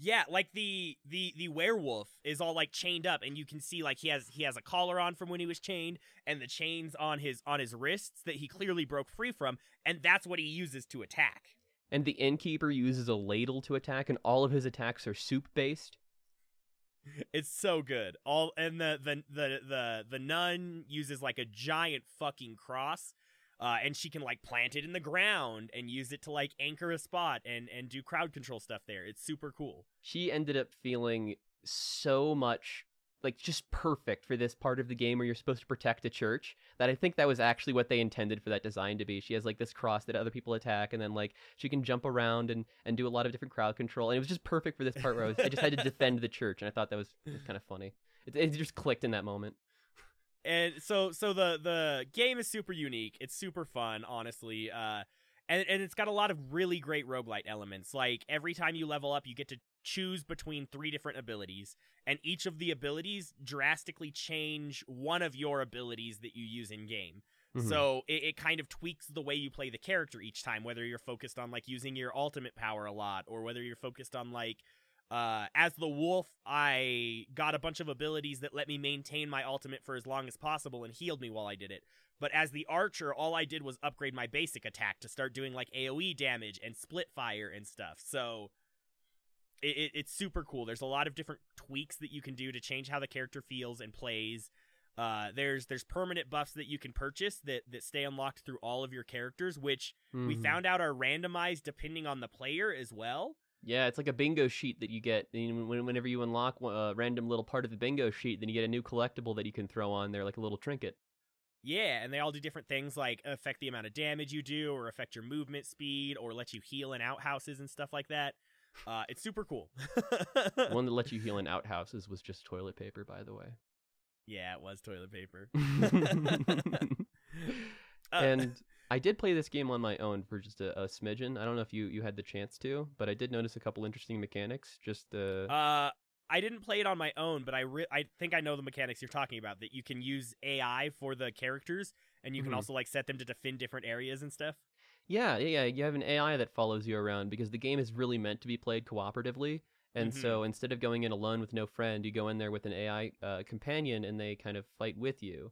Yeah, like the the the werewolf is all like chained up, and you can see like he has he has a collar on from when he was chained, and the chains on his on his wrists that he clearly broke free from, and that's what he uses to attack. And the innkeeper uses a ladle to attack, and all of his attacks are soup based. It's so good. All and the the the the the nun uses like a giant fucking cross uh, and she can like plant it in the ground and use it to like anchor a spot and and do crowd control stuff there. It's super cool. She ended up feeling so much like just perfect for this part of the game where you're supposed to protect a church that I think that was actually what they intended for that design to be. She has like this cross that other people attack and then like she can jump around and and do a lot of different crowd control and it was just perfect for this part where I, was, I just had to defend the church and I thought that was, was kind of funny. It, it just clicked in that moment and so so the the game is super unique. It's super fun, honestly. Uh, and and it's got a lot of really great roguelite elements. Like every time you level up, you get to choose between three different abilities, and each of the abilities drastically change one of your abilities that you use in game. Mm-hmm. So it, it kind of tweaks the way you play the character each time, whether you're focused on like using your ultimate power a lot, or whether you're focused on like uh, as the wolf, I got a bunch of abilities that let me maintain my ultimate for as long as possible and healed me while I did it. But as the archer, all I did was upgrade my basic attack to start doing like AoE damage and split fire and stuff. So it, it, it's super cool. There's a lot of different tweaks that you can do to change how the character feels and plays. Uh, there's there's permanent buffs that you can purchase that that stay unlocked through all of your characters, which mm-hmm. we found out are randomized depending on the player as well. Yeah, it's like a bingo sheet that you get whenever you unlock a random little part of the bingo sheet. Then you get a new collectible that you can throw on there, like a little trinket. Yeah, and they all do different things like affect the amount of damage you do, or affect your movement speed, or let you heal in outhouses and stuff like that. Uh, it's super cool. One that let you heal in outhouses was just toilet paper, by the way. Yeah, it was toilet paper. uh, and I did play this game on my own for just a, a, smidgen. I don't know if you you had the chance to, but I did notice a couple interesting mechanics. Just uh, uh I didn't play it on my own, but I re- I think I know the mechanics you're talking about. That you can use AI for the characters, and you can mm-hmm. also like set them to defend different areas and stuff. Yeah, yeah, You have an AI that follows you around because the game is really meant to be played cooperatively. And mm-hmm. so instead of going in alone with no friend, you go in there with an AI uh, companion, and they kind of fight with you.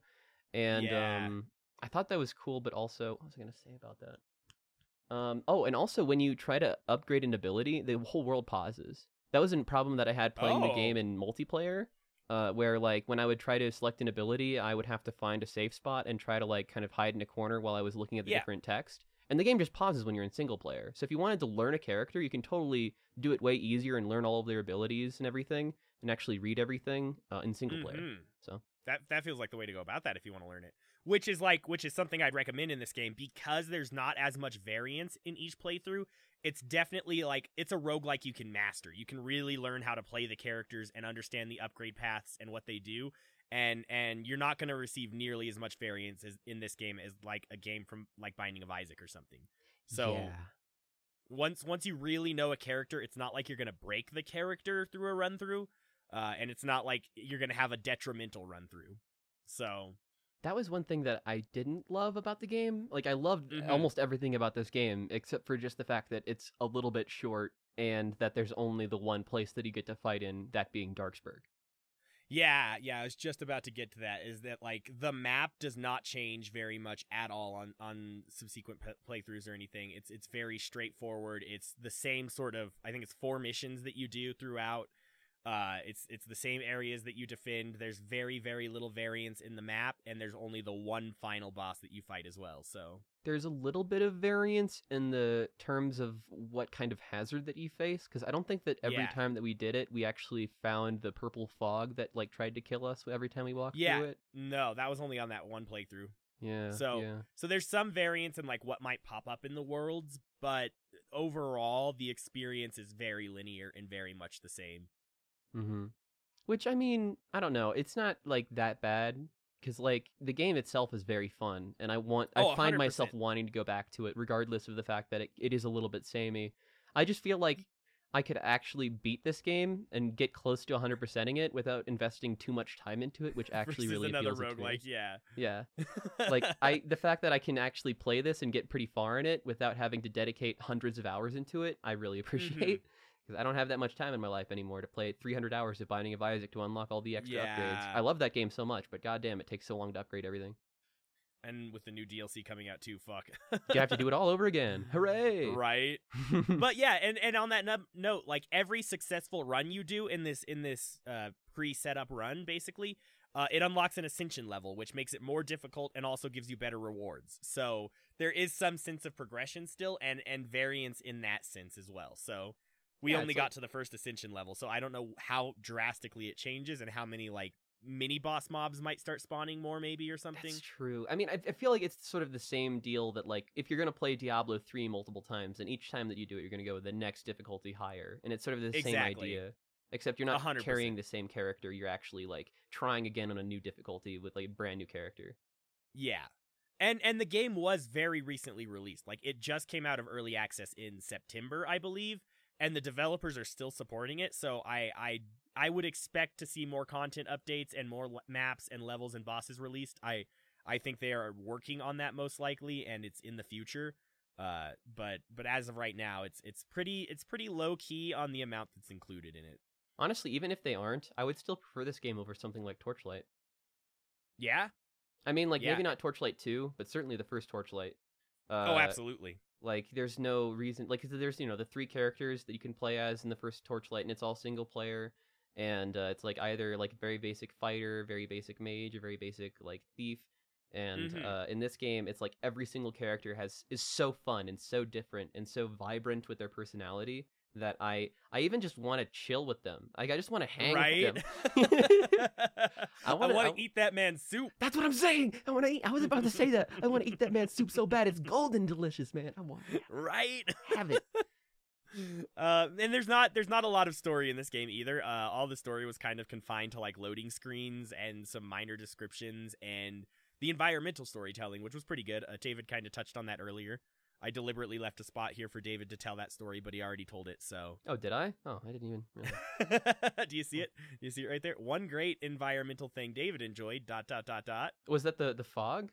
And yeah. um, I thought that was cool, but also what was I going to say about that? Um, oh, and also when you try to upgrade an ability, the whole world pauses. That was a problem that I had playing oh. the game in multiplayer. Uh, where like when I would try to select an ability, I would have to find a safe spot and try to like kind of hide in a corner while I was looking at the yeah. different text. And the game just pauses when you're in single player. So if you wanted to learn a character, you can totally do it way easier and learn all of their abilities and everything, and actually read everything uh, in single mm-hmm. player. So that that feels like the way to go about that if you want to learn it which is like which is something I'd recommend in this game because there's not as much variance in each playthrough. It's definitely like it's a roguelike you can master. You can really learn how to play the characters and understand the upgrade paths and what they do. And and you're not going to receive nearly as much variance as in this game as like a game from like Binding of Isaac or something. So yeah. once once you really know a character, it's not like you're going to break the character through a run through. Uh, and it's not like you're going to have a detrimental run through. So that was one thing that I didn't love about the game. Like I loved mm-hmm. almost everything about this game except for just the fact that it's a little bit short and that there's only the one place that you get to fight in, that being Darksburg. Yeah, yeah, I was just about to get to that. Is that like the map does not change very much at all on on subsequent playthroughs or anything. It's it's very straightforward. It's the same sort of I think it's four missions that you do throughout. Uh, it's it's the same areas that you defend. There's very very little variance in the map, and there's only the one final boss that you fight as well. So there's a little bit of variance in the terms of what kind of hazard that you face, because I don't think that every yeah. time that we did it, we actually found the purple fog that like tried to kill us every time we walked yeah. through it. No, that was only on that one playthrough. Yeah. So yeah. so there's some variance in like what might pop up in the worlds, but overall the experience is very linear and very much the same. Mm-hmm. Which I mean, I don't know. It's not like that bad because like the game itself is very fun, and I want Oh, I find myself 100%. wanting to go back to it, regardless of the fact that it, it is a little bit samey. I just feel like I could actually beat this game and get close to 100%ing it without investing too much time into it, which actually Versus really another appeals to me. roguelike, yeah. Yeah, like I the fact that I can actually play this and get pretty far in it without having to dedicate hundreds of hours into it, I really appreciate. Because I don't have that much time in my life anymore to play 300 hours of Binding of Isaac to unlock all the extra upgrades. I love that game so much, but goddamn, it takes so long to upgrade everything. and with the new DLC coming out too, fuck. You have to do it all over again. Hooray! right. but yeah, and and on that note, like every successful run you do in this in this uh, pre-setup run, basically, uh, it unlocks an ascension level, which makes it more difficult and also gives you better rewards. So there is some sense of progression still, and and variance in that sense as well. So we Yeah, only got like- to the first ascension level, so I don't know how drastically it changes and how many like mini boss mobs might start spawning more, maybe or something. That's true. I mean, I, I feel like it's sort of the same deal that like if you're gonna play Diablo three multiple times, and each time that you do it, you're gonna go the next difficulty higher, and it's sort of the same idea. Except you're not hundred carrying the same character. You're actually like trying again on a new difficulty with like a brand new character. Yeah. And and the game was very recently released. Like it just came out of early access in September, I believe, and the developers are still supporting it. So I I I would expect to see more content updates and more le- maps and levels and bosses released. I I think they are working on that most likely and it's in the future. Uh but but as of right now, it's it's pretty it's pretty low key on the amount that's included in it. Honestly, even if they aren't, I would still prefer this game over something like Torchlight. Yeah? I mean, like Yeah. maybe not Torchlight two, but certainly the first Torchlight. Uh, oh, absolutely. Like, there's no reason. Like, there's you know the three characters that you can play as in the first Torchlight, and it's all single player. And uh, it's like either like very basic fighter, very basic mage, or very basic like thief. And Mhm. uh, in this game, it's like every single character has is so fun and so different and so vibrant with their personality that I I even just want to chill with them. Like I just want to hang right? with them. I want I- eat that man's soup. That's what I'm saying. I want to eat. I was about to say that. I want to eat that man's soup so bad. It's golden delicious, man. I want to right have it. uh and there's not there's not a lot of story in this game either uh all the story was kind of confined to like loading screens and some minor descriptions and the environmental storytelling which was pretty good uh, david kind of touched on that earlier i deliberately left a spot here for david to tell that story but he already told it so Oh, did I? Oh, I didn't even. Really. do you see it do you see it right there one great environmental thing david enjoyed dot dot dot dot Was that the the fog?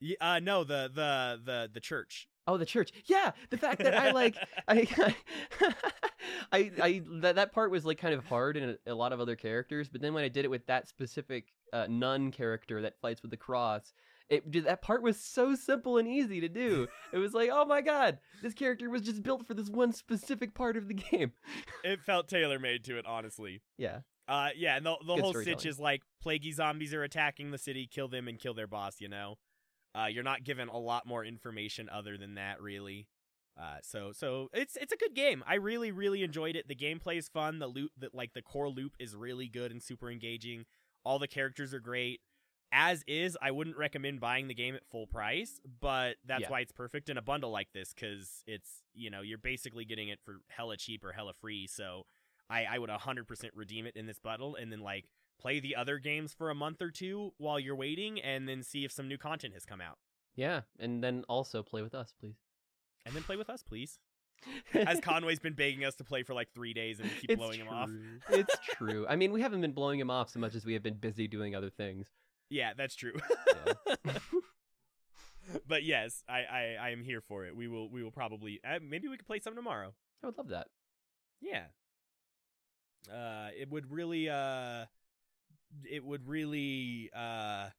Yeah, uh no the the the the church Oh, the church. Yeah, the fact that I like I I I that that part was like kind of hard in a, a lot of other characters, but then when I did it with that specific uh, nun character that fights with the cross, it dude, that part was so simple and easy to do. It was like, oh my god, this character was just built for this one specific part of the game. it felt tailor made to it honestly Yeah. Uh, yeah, and the the Good whole stitch is like plaguey zombies are attacking the city, kill them and kill their boss. You know, uh, you're not given a lot more information other than that, really. Uh, so so it's it's a good game. I really really enjoyed it. The gameplay is fun. The loop that like the core loop is really good and super engaging. All the characters are great. As is, I wouldn't recommend buying the game at full price, but that's Yeah. why it's perfect in a bundle like this because it's you know you're basically getting it for hella cheap or hella free. So I, I would 100% redeem it in this bundle and then like play the other games for a month or two while you're waiting and then see if some new content has come out. Yeah, and then also play with us, please. And then play with us, please. As Conway's been begging us to play for like three days and we keep It's blowing him off. true. it's true. I mean, we haven't been blowing him off so much as we have been busy doing other things. Yeah, that's true. Yeah. but yes, I, I, I am here for it. We will we will probably uh, maybe we could play some tomorrow. I would love that. Yeah. Uh it would really uh it would really uh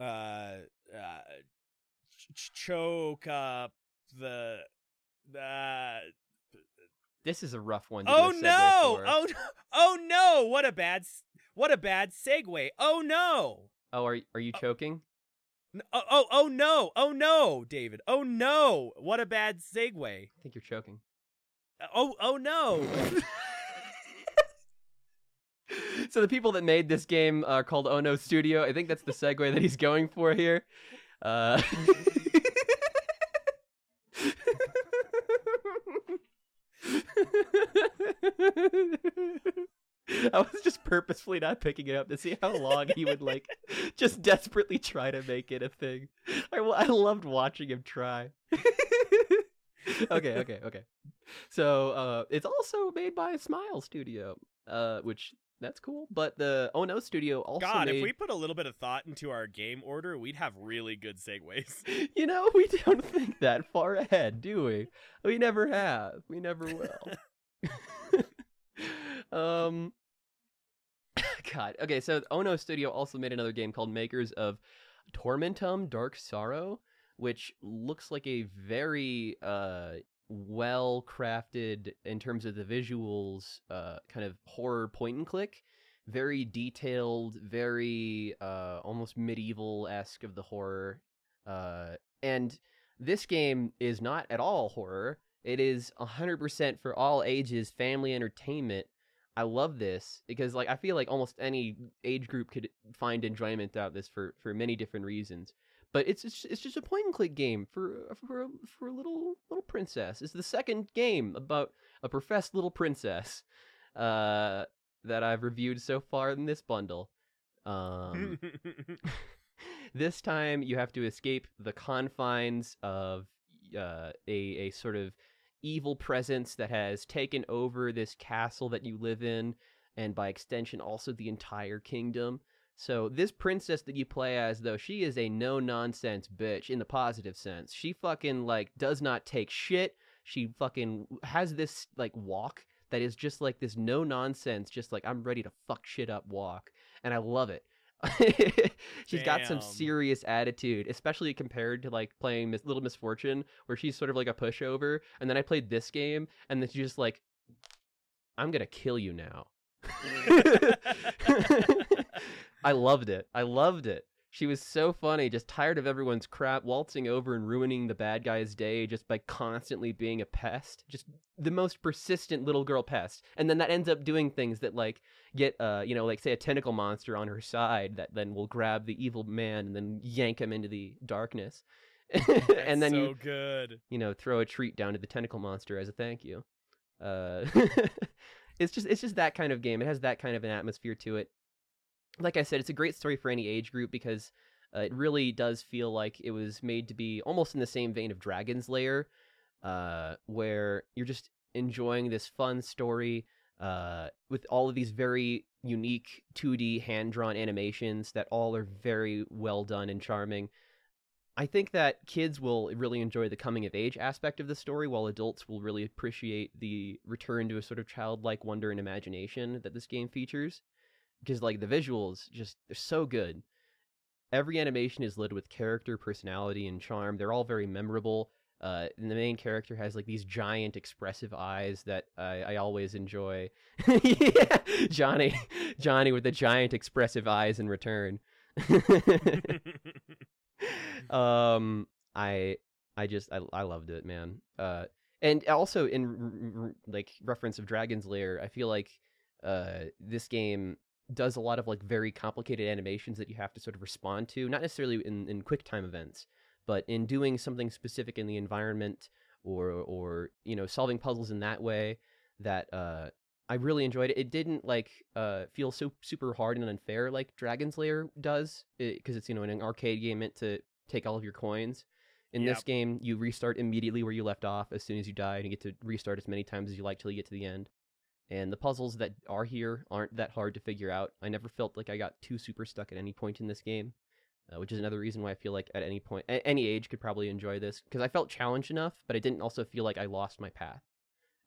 uh uh ch- ch- choke up the the This is a rough one. Oh do a segue no! Oh no! Oh no! What a bad what a bad segue. Oh no! Oh, are are you uh, choking? Oh oh oh no! Oh no, David. Oh no! What a bad segue. I think you're choking. Uh, oh oh no! so the people that made this game are called oh OhNoo Studio. I think that's the segue that he's going for here. Uh... I was just purposefully not picking it up to see how long he would like just desperately try to make it a thing. I, I loved watching him try. okay, okay, okay. So uh, it's also made by Smile Studio, uh, which that's cool. But the Oh No Studio also God, made... if we put a little bit of thought into our game order, we'd have really good segues. You know, we don't think that far ahead, do we? We never have. We never will. um God. Okay, so OhNoo Studio also made another game called Makers of Tormentum Dark Sorrow, which looks like a very uh well crafted in terms of the visuals uh kind of horror point and click very detailed very uh almost medieval esque of the horror. Uh and this game is not at all horror. It is 100% for all ages family entertainment i love this because like i feel like almost any age group could find enjoyment out of this for for many different reasons but it's it's, it's just a point and click game for for for a little little princess. It's the second game about a professed little princess uh, that I've reviewed so far in this bundle. Um, this time you have to escape the confines of uh, a a sort of evil presence that has taken over this castle that you live in, and by extension also the entire kingdom. So this princess that you play as though she is a no nonsense bitch in the positive sense. She fucking like does not take shit. She fucking has this like walk that is just like this no nonsense just like I'm ready to fuck shit up walk and I love it. she's got some serious attitude, especially compared to like playing Miss Little Misfortune, where she's sort of like a pushover. And then I played this game, and then she's just like, "I'm gonna kill you now." I loved it. I loved it. She was so funny, just tired of everyone's crap, waltzing over and ruining the bad guy's day just by constantly being a pest. Just the most persistent little girl pest. And then that ends up doing things that like get uh, you know, like say a tentacle monster on her side that then will grab the evil man and then yank him into the darkness. and then so you good. you know, throw a treat down to the tentacle monster as a thank you. Uh, it's just it's just that kind of game. It has that kind of an atmosphere to it. Like I said, it's a great story for any age group because uh, it really does feel like it was made to be almost in the same vein of Dragon's Lair, uh, where you're just enjoying this fun story uh, with all of these very unique 2D hand drawn animations that all are very well done and charming. I think that kids will really enjoy the coming of age aspect of the story, while adults will really appreciate the return to a sort of childlike wonder and imagination that this game features. Because, like, the visuals just, they're so good. Every animation is lit with character, personality, and charm. They're all very memorable. Uh, and the main character has like these giant expressive eyes that I, I always enjoy. yeah, Johnny, Johnny with the giant expressive eyes in return. um i i just i, I loved it man uh and also in r- r- like reference of dragon's lair i feel like uh this game does a lot of like very complicated animations that you have to sort of respond to not necessarily in in quick time events but in doing something specific in the environment or or you know solving puzzles in that way that uh I really enjoyed it. It didn't like uh, feel so super hard and unfair like Dragon's Lair does, because it's you know an arcade game meant to take all of your coins. In this game, you restart immediately where you left off as soon as you die, and you get to restart as many times as you like till you get to the end. And the puzzles that are here aren't that hard to figure out. I never felt like I got too super stuck at any point in this game, uh, which is another reason why I feel like at any point, a- any age could probably enjoy this because I felt challenged enough, but I didn't also feel like I lost my path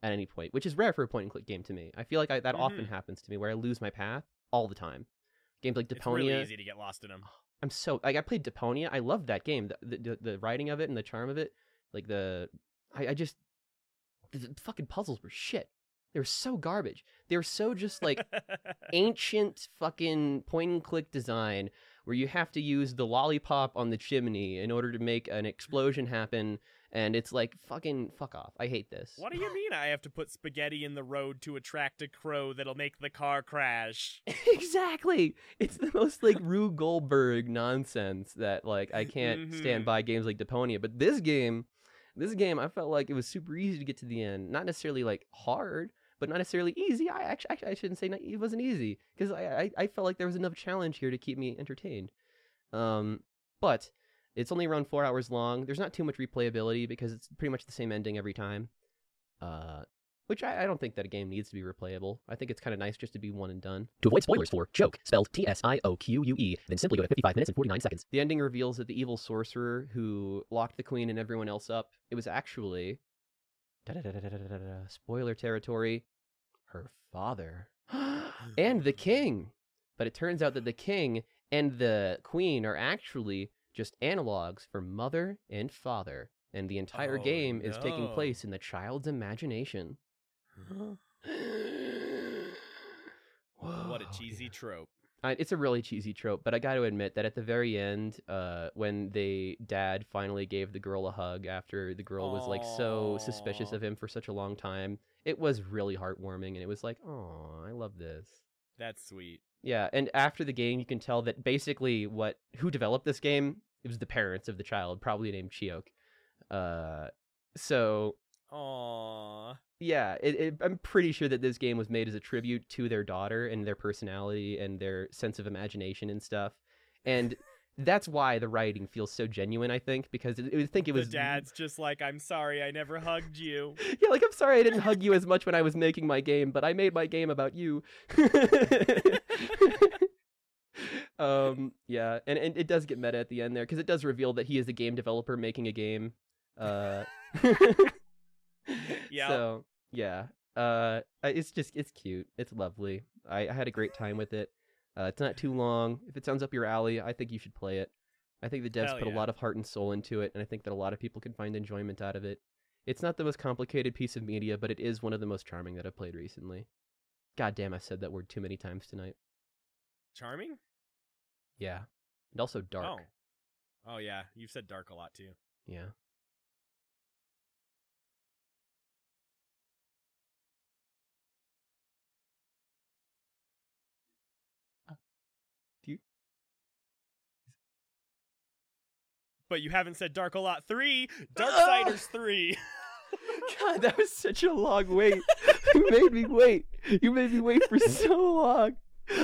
at any point, which is rare for a point and click game to me. I feel like I, that often Mhm. happens to me where I lose my path all the time. Games like it's Deponia, really easy to get lost in them. I'm so like I played Deponia. I loved that game. The the, the, the writing of it and the charm of it, like the I, I just the, the fucking puzzles were shit. They were so garbage. They were so just like ancient fucking point and click design where you have to use the lollipop on the chimney in order to make an explosion happen and it's like fucking fuck off. I hate this. what do you mean I have to put spaghetti in the road to attract a crow that'll make the car crash? exactly. It's the most like Rube Goldberg nonsense that like I can't stand Mhm. by games like Deponia. But this game, this game, I felt like it was super easy to get to the end. Not necessarily like hard, but not necessarily easy. I actually, actually I shouldn't say not, it wasn't easy because I, I I felt like there was enough challenge here to keep me entertained. Um, but it's only around four hours long. There's not too much replayability because it's pretty much the same ending every time. Uh, which I, I don't think that a game needs to be replayable. I think it's kind of nice just to be one and done. To avoid spoilers for Tsioque, spelled T S I O Q U E, then simply go to 55 minutes and 49 seconds. The ending reveals that the evil sorcerer who locked the queen and everyone else up, it was actually spoiler territory, her father and the king. But it turns out that the king and the queen are actually just analogs for mother and father, and the entire Oh, game is taking place in the child's imagination. what a oh, cheesy dude. trope. I, it's a really cheesy trope, but I got to admit that at the very end, uh, when the dad finally gave the girl a hug after the girl was like so suspicious of him for such a long time, it was really heartwarming, and it was like, oh, I love this. That's sweet. Yeah, and after the game, you can tell that basically what who developed this game it was the parents of the child, probably named Chiok. Uh, so Aww. Yeah, it, it, I'm pretty sure that this game was made as a tribute to their daughter and their personality and their sense of imagination and stuff. And that's why the writing feels so genuine, I think, because it, would think it was the dad's just like, I'm sorry, I never hugged you. Yeah, like I'm sorry I didn't hug you as much when I was making my game, but I made my game about you. um, yeah, and, and it does get meta at the end there because it does reveal that he is a game developer making a game. Uh, Yeah. So yeah, uh, it's just it's cute. It's lovely. I, I had a great time with it. Uh, it's not too long. If it sounds up your alley, I think you should play it. I think the devs Hell put a lot of heart and soul into it, and I think that a lot of people can find enjoyment out of it. It's not the most complicated piece of media, but it is one of the most charming that I've played recently. God damn, I said that word too many times tonight. Charming? Yeah. And also dark. Oh. Oh yeah, you've said dark a lot too. Yeah. But you haven't said dark a lot. Three! Darksiders three. God, that was such a long wait. you made me wait. You made me wait for so long.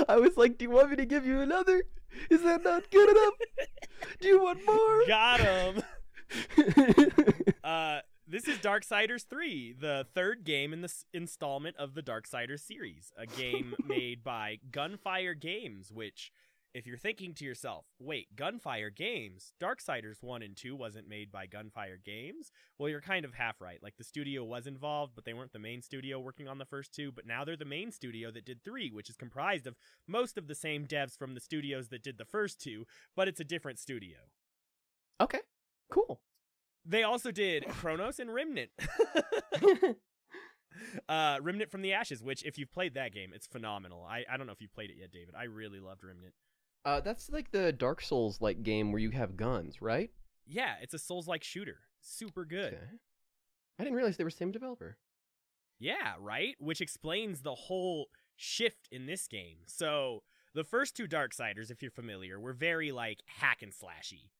I was like, do you want me to give you another? Is that not good enough? Do you want more? Got him. Uh, this is Darksiders 3, the third game in this installment of the Darksiders series, a game made by Gunfire Games, which, if you're thinking to yourself, wait, Gunfire Games, Darksiders 1 and 2 wasn't made by Gunfire Games? Well, you're kind of half right. Like, the studio was involved, but they weren't the main studio working on the first two, but now they're the main studio that did 3, which is comprised of most of the same devs from the studios that did the first two, but it's a different studio. okay, cool. They also did Chronos and Remnant. uh, Remnant from the Ashes, which if you've played that game, it's phenomenal. I, I don't know if you've played it yet, David. I really loved Remnant. Uh, that's like the Dark Souls like game where you have guns, right? Yeah, it's a Souls-like shooter. Super good. Okay. I didn't realize they were the same developer. Yeah, right? Which explains the whole shift in this game. So, the first two Darksiders, if you're familiar, were very like hack and slashy.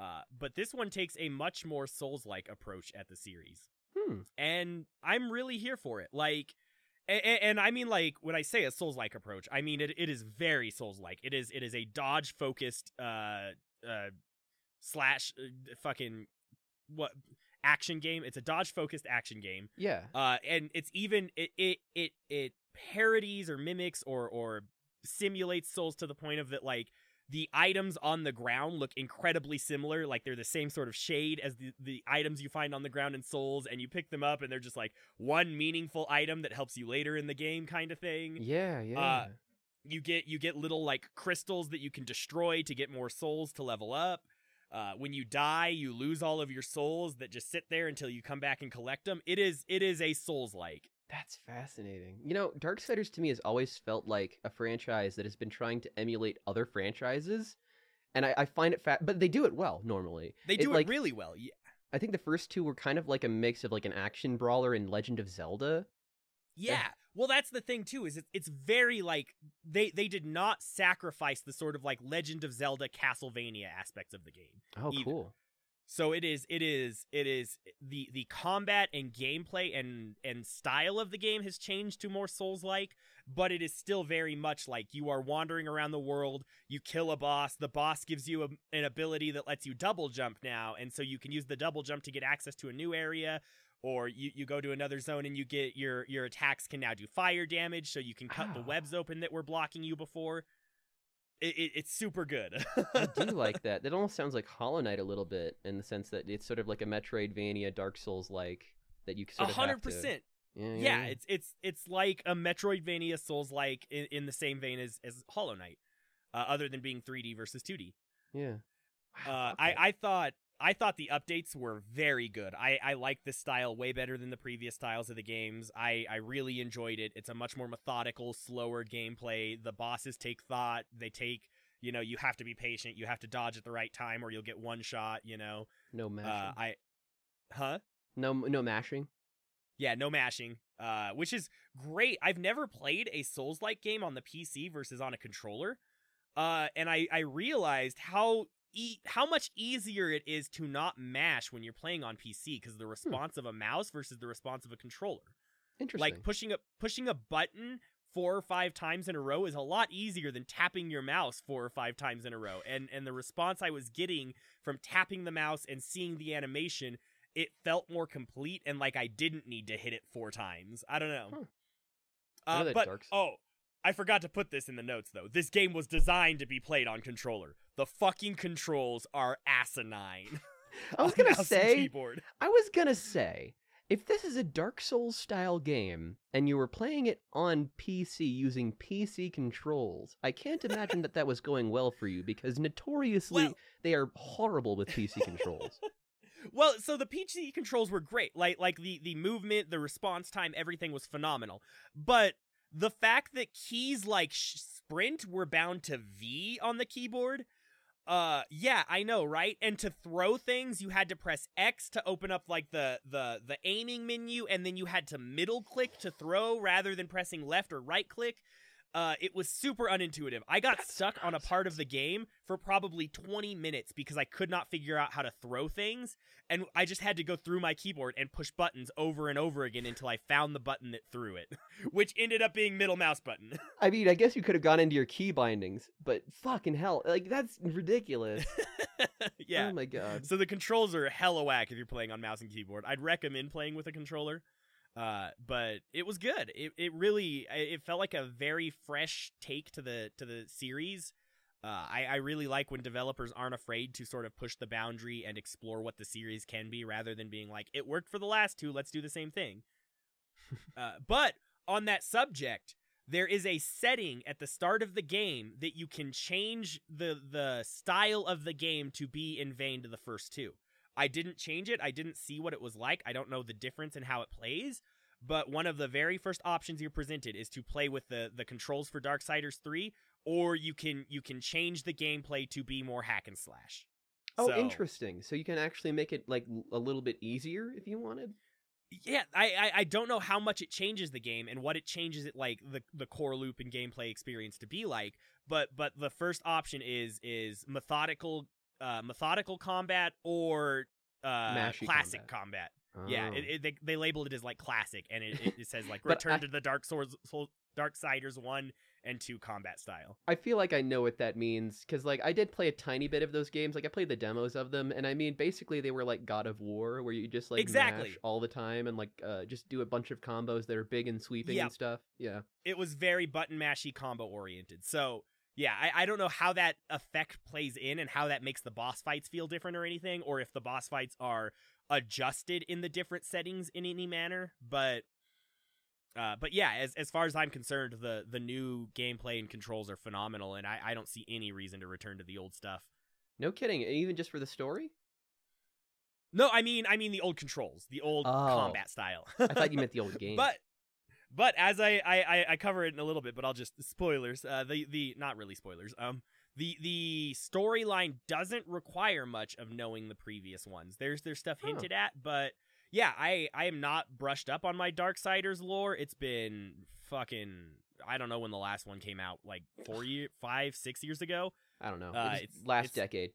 Uh, but this one takes a much more Souls-like approach at the series. Hmm. and I'm really here for it. Like, and, and I mean, like when I say a Souls-like approach, I mean it. It is very Souls-like. It is. It is a dodge-focused, uh, uh, slash, uh, fucking what action game. It's a dodge-focused action game. Yeah. Uh, and it's even it it it it parodies or mimics or or simulates Souls to the point of that like the items on the ground look incredibly similar like they're the same sort of shade as the, the items you find on the ground in souls and you pick them up and they're just like one meaningful item that helps you later in the game kind of thing Yeah. Yeah. you get you get little like crystals that you can destroy to get more souls to level up uh, when you die you lose all of your souls that just sit there until you come back and collect them it is it is a souls like That's fascinating. You know, Darksiders to me has always felt like a franchise that has been trying to emulate other franchises, and I, I find it fat. But they do it well normally. they do it, like, really well yeah I think the first two were kind of like a mix of like an action brawler and Legend of Zelda. Yeah. Well, that's the thing too. Is it, it's very like they they did not sacrifice the sort of like Legend of Zelda Castlevania aspects of the game. Oh, Either. cool. So it is it is it is the the combat and gameplay and and style of the game has changed to more souls like, but it is still very much like you are wandering around the world, you kill a boss, the boss gives you a, an ability that lets you double jump now, and so you can use the double jump to get access to a new area or you, you go to another zone and you get your your attacks can now do fire damage so you can cut the Ah. webs open that were blocking you before. It, it, it's super good. I do like that. That almost sounds like Hollow Knight a little bit in the sense that it's sort of like a Metroidvania, Dark Souls like that you sort of have hundred percent. Yeah, yeah, it's it's it's like a Metroidvania Souls like in, in the same vein as as Hollow Knight, uh, other than being 3D versus 2D. yeah. Uh, fuck I. I thought I thought the updates were very good. I I like this style way better than the previous styles of the games. I I really enjoyed it. It's a much more methodical, slower gameplay. The bosses take thought. They take you know you have to be patient. You have to dodge at the right time or you'll get one shot. You know. no mashing. Uh, I, huh? no, no mashing. Yeah, no mashing, uh, which is great. I've never played a Souls like game on the PC versus on a controller, uh, and I I realized how e- how much easier it is to not mash when you're playing on PC because the response of a mouse versus the response of a controller. Interesting. Like pushing a pushing a button four or five times in a row is a lot easier than tapping your mouse four or five times in a row. And and the response I was getting from tapping the mouse and seeing the animation, it felt more complete and like I didn't need to hit it four times. I don't know. Huh. Uh, but Dark- oh, I forgot to put this in the notes though. This game was designed to be played on controller. The fucking controls are asinine. I was gonna say. keyboard. I was gonna say. If this is a Dark Souls style game and you were playing it on PC using PC controls, I can't imagine that that was going well for you because notoriously Well- they are horrible with PC controls. Well, so the PC controls were great. Like like the the movement, the response time, everything was phenomenal. But the fact that keys like sprint were bound to V on the keyboard, uh yeah, I know, right? And to throw things, you had to press X to open up like the the the aiming menu and then you had to middle click to throw rather than pressing left or right click. Uh, it was super unintuitive. I got stuck on a part of the game for probably 20 minutes because I could not figure out how to throw things and I just had to go through my keyboard and push buttons over and over again until I found the button that threw it, which ended up being middle mouse button. I mean, I guess you could have gone into your key bindings, but fucking hell, like that's ridiculous. yeah. Oh my god. So the controls are hella whack if you're playing on mouse and keyboard. I'd recommend playing with a controller. Uh, but it was good. It it really it felt like a very fresh take to the to the series. Uh, I, I really like when developers aren't afraid to sort of push the boundary and explore what the series can be rather than being like, it worked for the last two, let's do the same thing. uh, but on that subject, there is a setting at the start of the game that you can change the the style of the game to be in vain to the first two. I didn't change it. I didn't see what it was like. I don't know the difference in how it plays. But one of the very first options you're presented is to play with the the controls for Darksiders 3 or you can you can change the gameplay to be more hack and slash. Oh, So- interesting. So you can actually make it like a little bit easier if you wanted. Yeah, I, I I don't know how much it changes the game and what it changes it like the the core loop and gameplay experience to be like, but but the first option is is methodical uh methodical combat or uh classic combat. combat. Yeah, Oh. it, it, they they labeled it as like classic and it, it, it says like return I- to the Dark Swords, Soul, Darksiders 1 and 2 combat style. I feel like I know what that means because, like, I did play a tiny bit of those games. Like, I played the demos of them, and I mean, basically, they were like God of War, where you just like Exactly. mash all the time and like uh, just do a bunch of combos that are big and sweeping Yep. and stuff. Yeah. it was very button mashy combo oriented. So yeah, I, I don't know how that effect plays in and how that makes the boss fights feel different or anything, or if the boss fights are adjusted in the different settings in any manner. But uh, but yeah, as as far as I'm concerned, the the new gameplay and controls are phenomenal, and I, I don't see any reason to return to the old stuff. No kidding. Even just for the story. No, I mean I mean the old controls, the old Oh. combat style. I thought you meant the old game. But but as I, I I I cover it in a little bit, but I'll just spoilers. Uh, the the not really spoilers. Um, the the storyline doesn't require much of knowing the previous ones. There's there's stuff Huh. hinted at, but yeah, I I am not brushed up on my Darksiders lore. It's been fucking. I don't know when the last one came out, like four year, five, six years ago. I don't know. Uh, It it's- last it's- decade.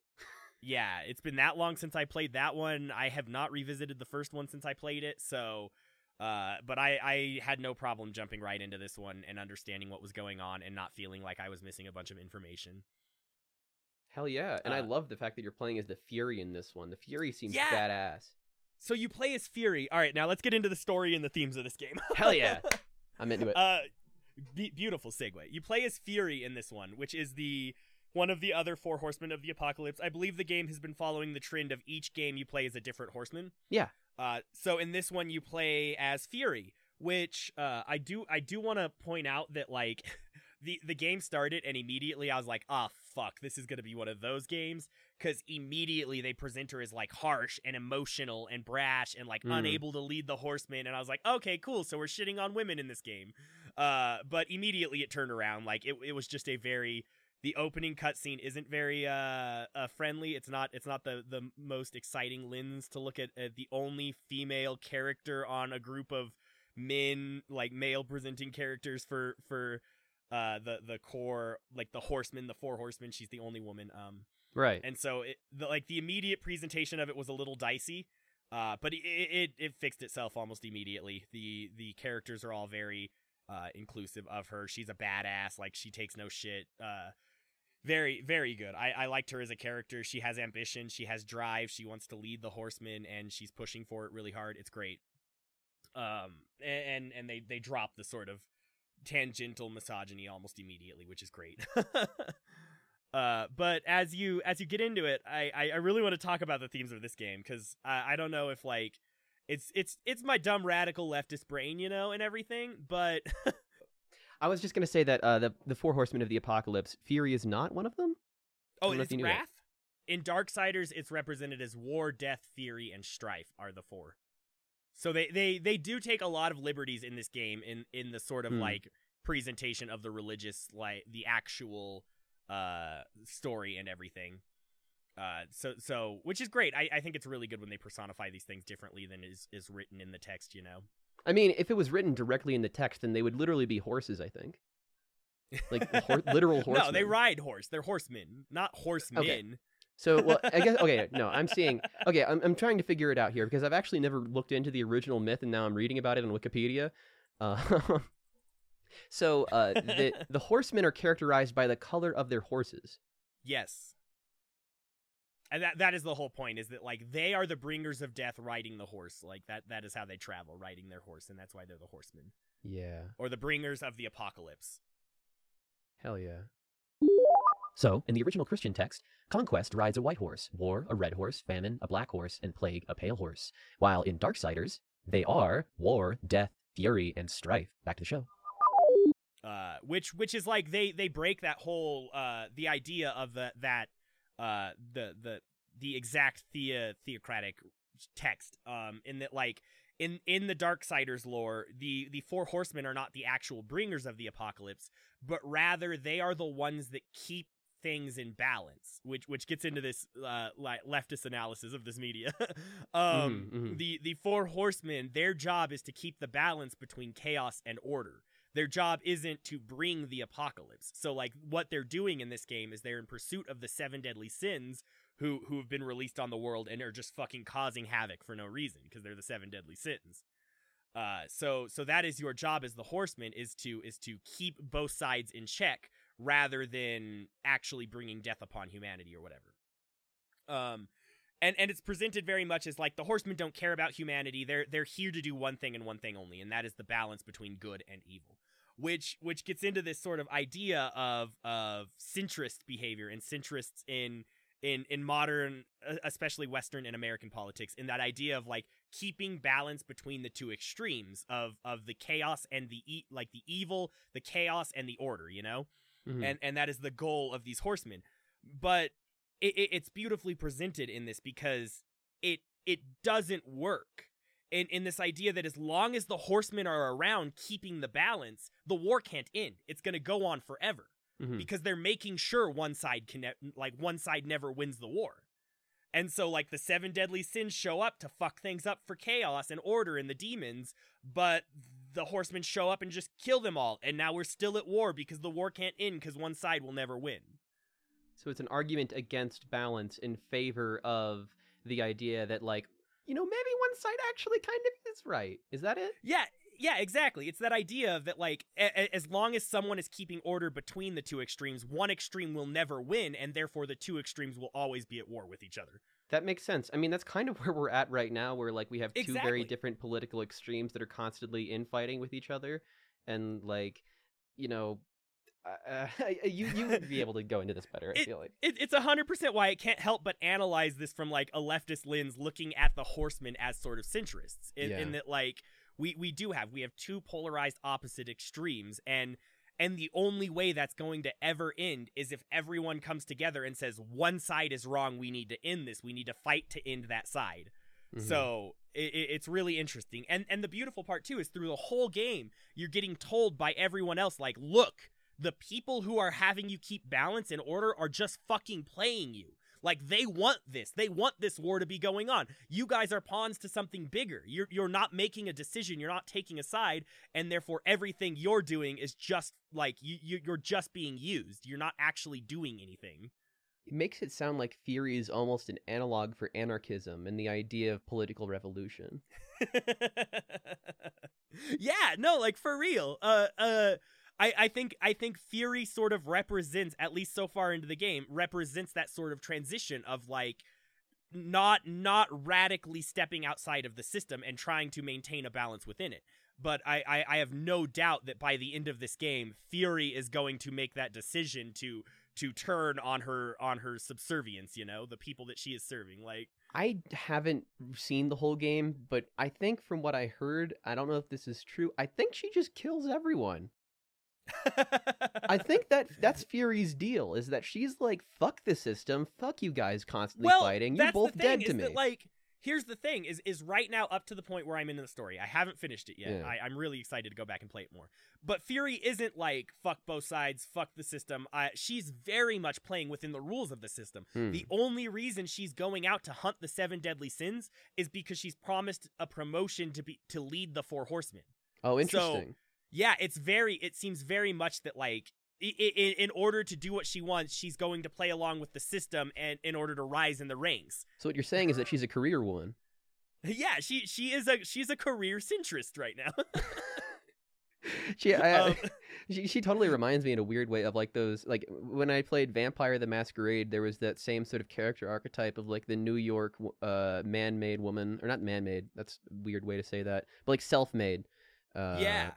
yeah, it's been that long since I played that one. I have not revisited the first one since I played it, so uh but I I had no problem jumping right into this one and understanding what was going on and not feeling like I was missing a bunch of information. Hell yeah. And I Uh, love the fact that you're playing as the Fury in this one. The Fury seems Yeah. badass. So you play as Fury. All right, now let's get into the story and the themes of this game. Hell yeah. I'm into it. Uh, be- beautiful segue. You play as Fury in this one, which is the one of the other four horsemen of the apocalypse. I believe the game has been following the trend of each game you play as a different horseman. Yeah. Uh, so in this one you play as Fury, which uh, I do I do want to point out that like the the game started and immediately I was like, ah, fuck, this is gonna be one of those games because immediately they present her as like harsh and emotional and brash and like Mm. unable to lead the horsemen, and I was like, okay, cool, so we're shitting on women in this game. Uh, but immediately it turned around. Like it, it was just a very the opening cutscene isn't very uh, uh friendly. It's not it's not the the most exciting lens to look at the only female character on a group of men like male presenting characters for for uh the the core like the horsemen the four horsemen. She's the only woman um right. and so it the, like the immediate presentation of it was a little dicey uh but it, it it fixed itself almost immediately. The the characters are all very uh inclusive of her. She's a badass. Like she takes no shit. Uh very very good. I i liked her as a character. She has ambition. She has drive. She wants to lead the horsemen and she's pushing for it really hard. It's great. Um and and they they drop the sort of tangential misogyny almost immediately which is great. Uh but as you as you get into it i i, I really want to talk about the themes of this game because I, I don't know if like it's it's it's my dumb radical leftist brain you know and everything but I was just gonna say that uh, the the four horsemen of the apocalypse, Fury is not one of them. oh don't know if it's you knew that. wrath in darksiders it's represented as war death fury and strife are the four so they they they do take a lot of liberties in this game in in the sort of Hmm. like presentation of the religious like the actual uh story and everything uh so so which is great i i think it's really good when they personify these things differently than is is written in the text you know I mean, if it was written directly in the text, then they would literally be horses. I think, like hor- literal horsemen. no they ride horse they're horsemen not horsemen Okay. So, well, I guess okay. No, I'm seeing. Okay, I'm I'm trying to figure it out here because I've actually never looked into the original myth, and now I'm reading about it on Wikipedia. Uh, so, uh, the the horsemen are characterized by the color of their horses. Yes. And that that is the whole point is that like they are the bringers of death riding the horse. Like that that is how they travel, riding their horse, and that's why they're the horsemen. Yeah. Or the bringers of the apocalypse. Hell yeah. So, in the original Christian text, Conquest rides a white horse, War a red horse, Famine a black horse, and Plague a pale horse. While in Darksiders, they are War, Death, Fury, and Strife. Back to the show. Uh which which is like they they break that whole uh the idea of the that uh the the the exact thea theocratic text um in that like in in the darksiders lore the the four horsemen are not the actual bringers of the apocalypse but rather they are the ones that keep things in balance which which gets into this uh like leftist analysis of this media um Mhm, mhm. the the four horsemen their job is to keep the balance between chaos and order their job isn't to bring the apocalypse. So like what they're doing in this game is they're in pursuit of the seven deadly sins who who have been released on the world and are just fucking causing havoc for no reason because they're the seven deadly sins. Uh so so that is your job as the horseman is to is to keep both sides in check rather than actually bringing death upon humanity or whatever. Um and and it's presented very much as like the horsemen don't care about humanity. They're they're here to do one thing and one thing only, and that is the balance between good and evil. Which which gets into this sort of idea of of centrist behavior and centrists in in in modern especially western and american politics in that idea of like keeping balance between the two extremes of of the chaos and the e- like the evil the chaos and the order you know Mhm. and and that is the goal of these horsemen but it, it, it's beautifully presented in this because it it doesn't work in in this idea that as long as the horsemen are around keeping the balance the war can't end. It's going to go on forever Mhm. because they're making sure one side can ne- like one side never wins the war. And so like the seven deadly sins show up to fuck things up for chaos and order and the demons but the horsemen show up and just kill them all and now we're still at war because the war can't end because one side will never win. So it's an argument against balance in favor of the idea that like, you know, maybe one side actually kind of is right. Is that it? Yeah, yeah, exactly. It's that idea of that like a- a- as long as someone is keeping order between the two extremes, one extreme will never win and therefore the two extremes will always be at war with each other. That makes sense. I mean, that's kind of where we're at right now, where like we have two Exactly. very different political extremes that are constantly infighting with each other, and like, you know, uh, you you would be able to go into this better. I feel like. It, it's a hundred percent why I can't help but analyze this from like a leftist lens, looking at the horsemen as sort of centrists. In, in that, like we we do have we have two polarized opposite extremes, and and the only way that's going to ever end is if everyone comes together and says one side is wrong. We need to end this. We need to fight to end that side. Mhm. So it, it- it's really interesting, and and the beautiful part too is through the whole game, you're getting told by everyone else, like, look, the people who are having you keep balance and order are just fucking playing you. Like they want this, they want this war to be going on. You guys are pawns to something bigger. You're you're not making a decision. You're not taking a side, and therefore everything you're doing is just like you, you you're just being used. You're not actually doing anything. It makes it sound like Fury is almost an analog for anarchism and the idea of political revolution. yeah, no, like for real. Uh uh I, I think I think Fury sort of represents, at least so far into the game, represents that sort of transition of like not not radically stepping outside of the system and trying to maintain a balance within it. But I, I, I have no doubt that by the end of this game, Fury is going to make that decision to to turn on her on her subservience, you know, the people that she is serving. Like I haven't seen the whole game, but I think from what I heard, I don't know if this is true. I think she just kills everyone. I think that that's Fury's deal is that she's like, fuck the system, fuck you guys constantly well, fighting. You're both thing, dead to is me. That, like, here's the thing: is is right now up to the point where I'm in the story. I haven't finished it yet. Yeah. I, I'm really excited to go back and play it more. But Fury isn't like fuck both sides, fuck the system. I, she's very much playing within the rules of the system. Hmm. The only reason she's going out to hunt the seven deadly sins is because she's promised a promotion to be to lead the four horsemen. oh, interesting. Yeah, it's very. It seems very much that like. i- i- In order to do what she wants, she's going to play along with the system, and in order to rise in the ranks. So what you're saying is that she's a career woman. Yeah, she she is a she's a career centrist right now. She, I, Um, she she totally reminds me in a weird way of like those like when I played Vampire the Masquerade, there was that same sort of character archetype of like the New York uh man-made woman or not man-made. That's a weird way to say that, but like self-made. Uh, yeah.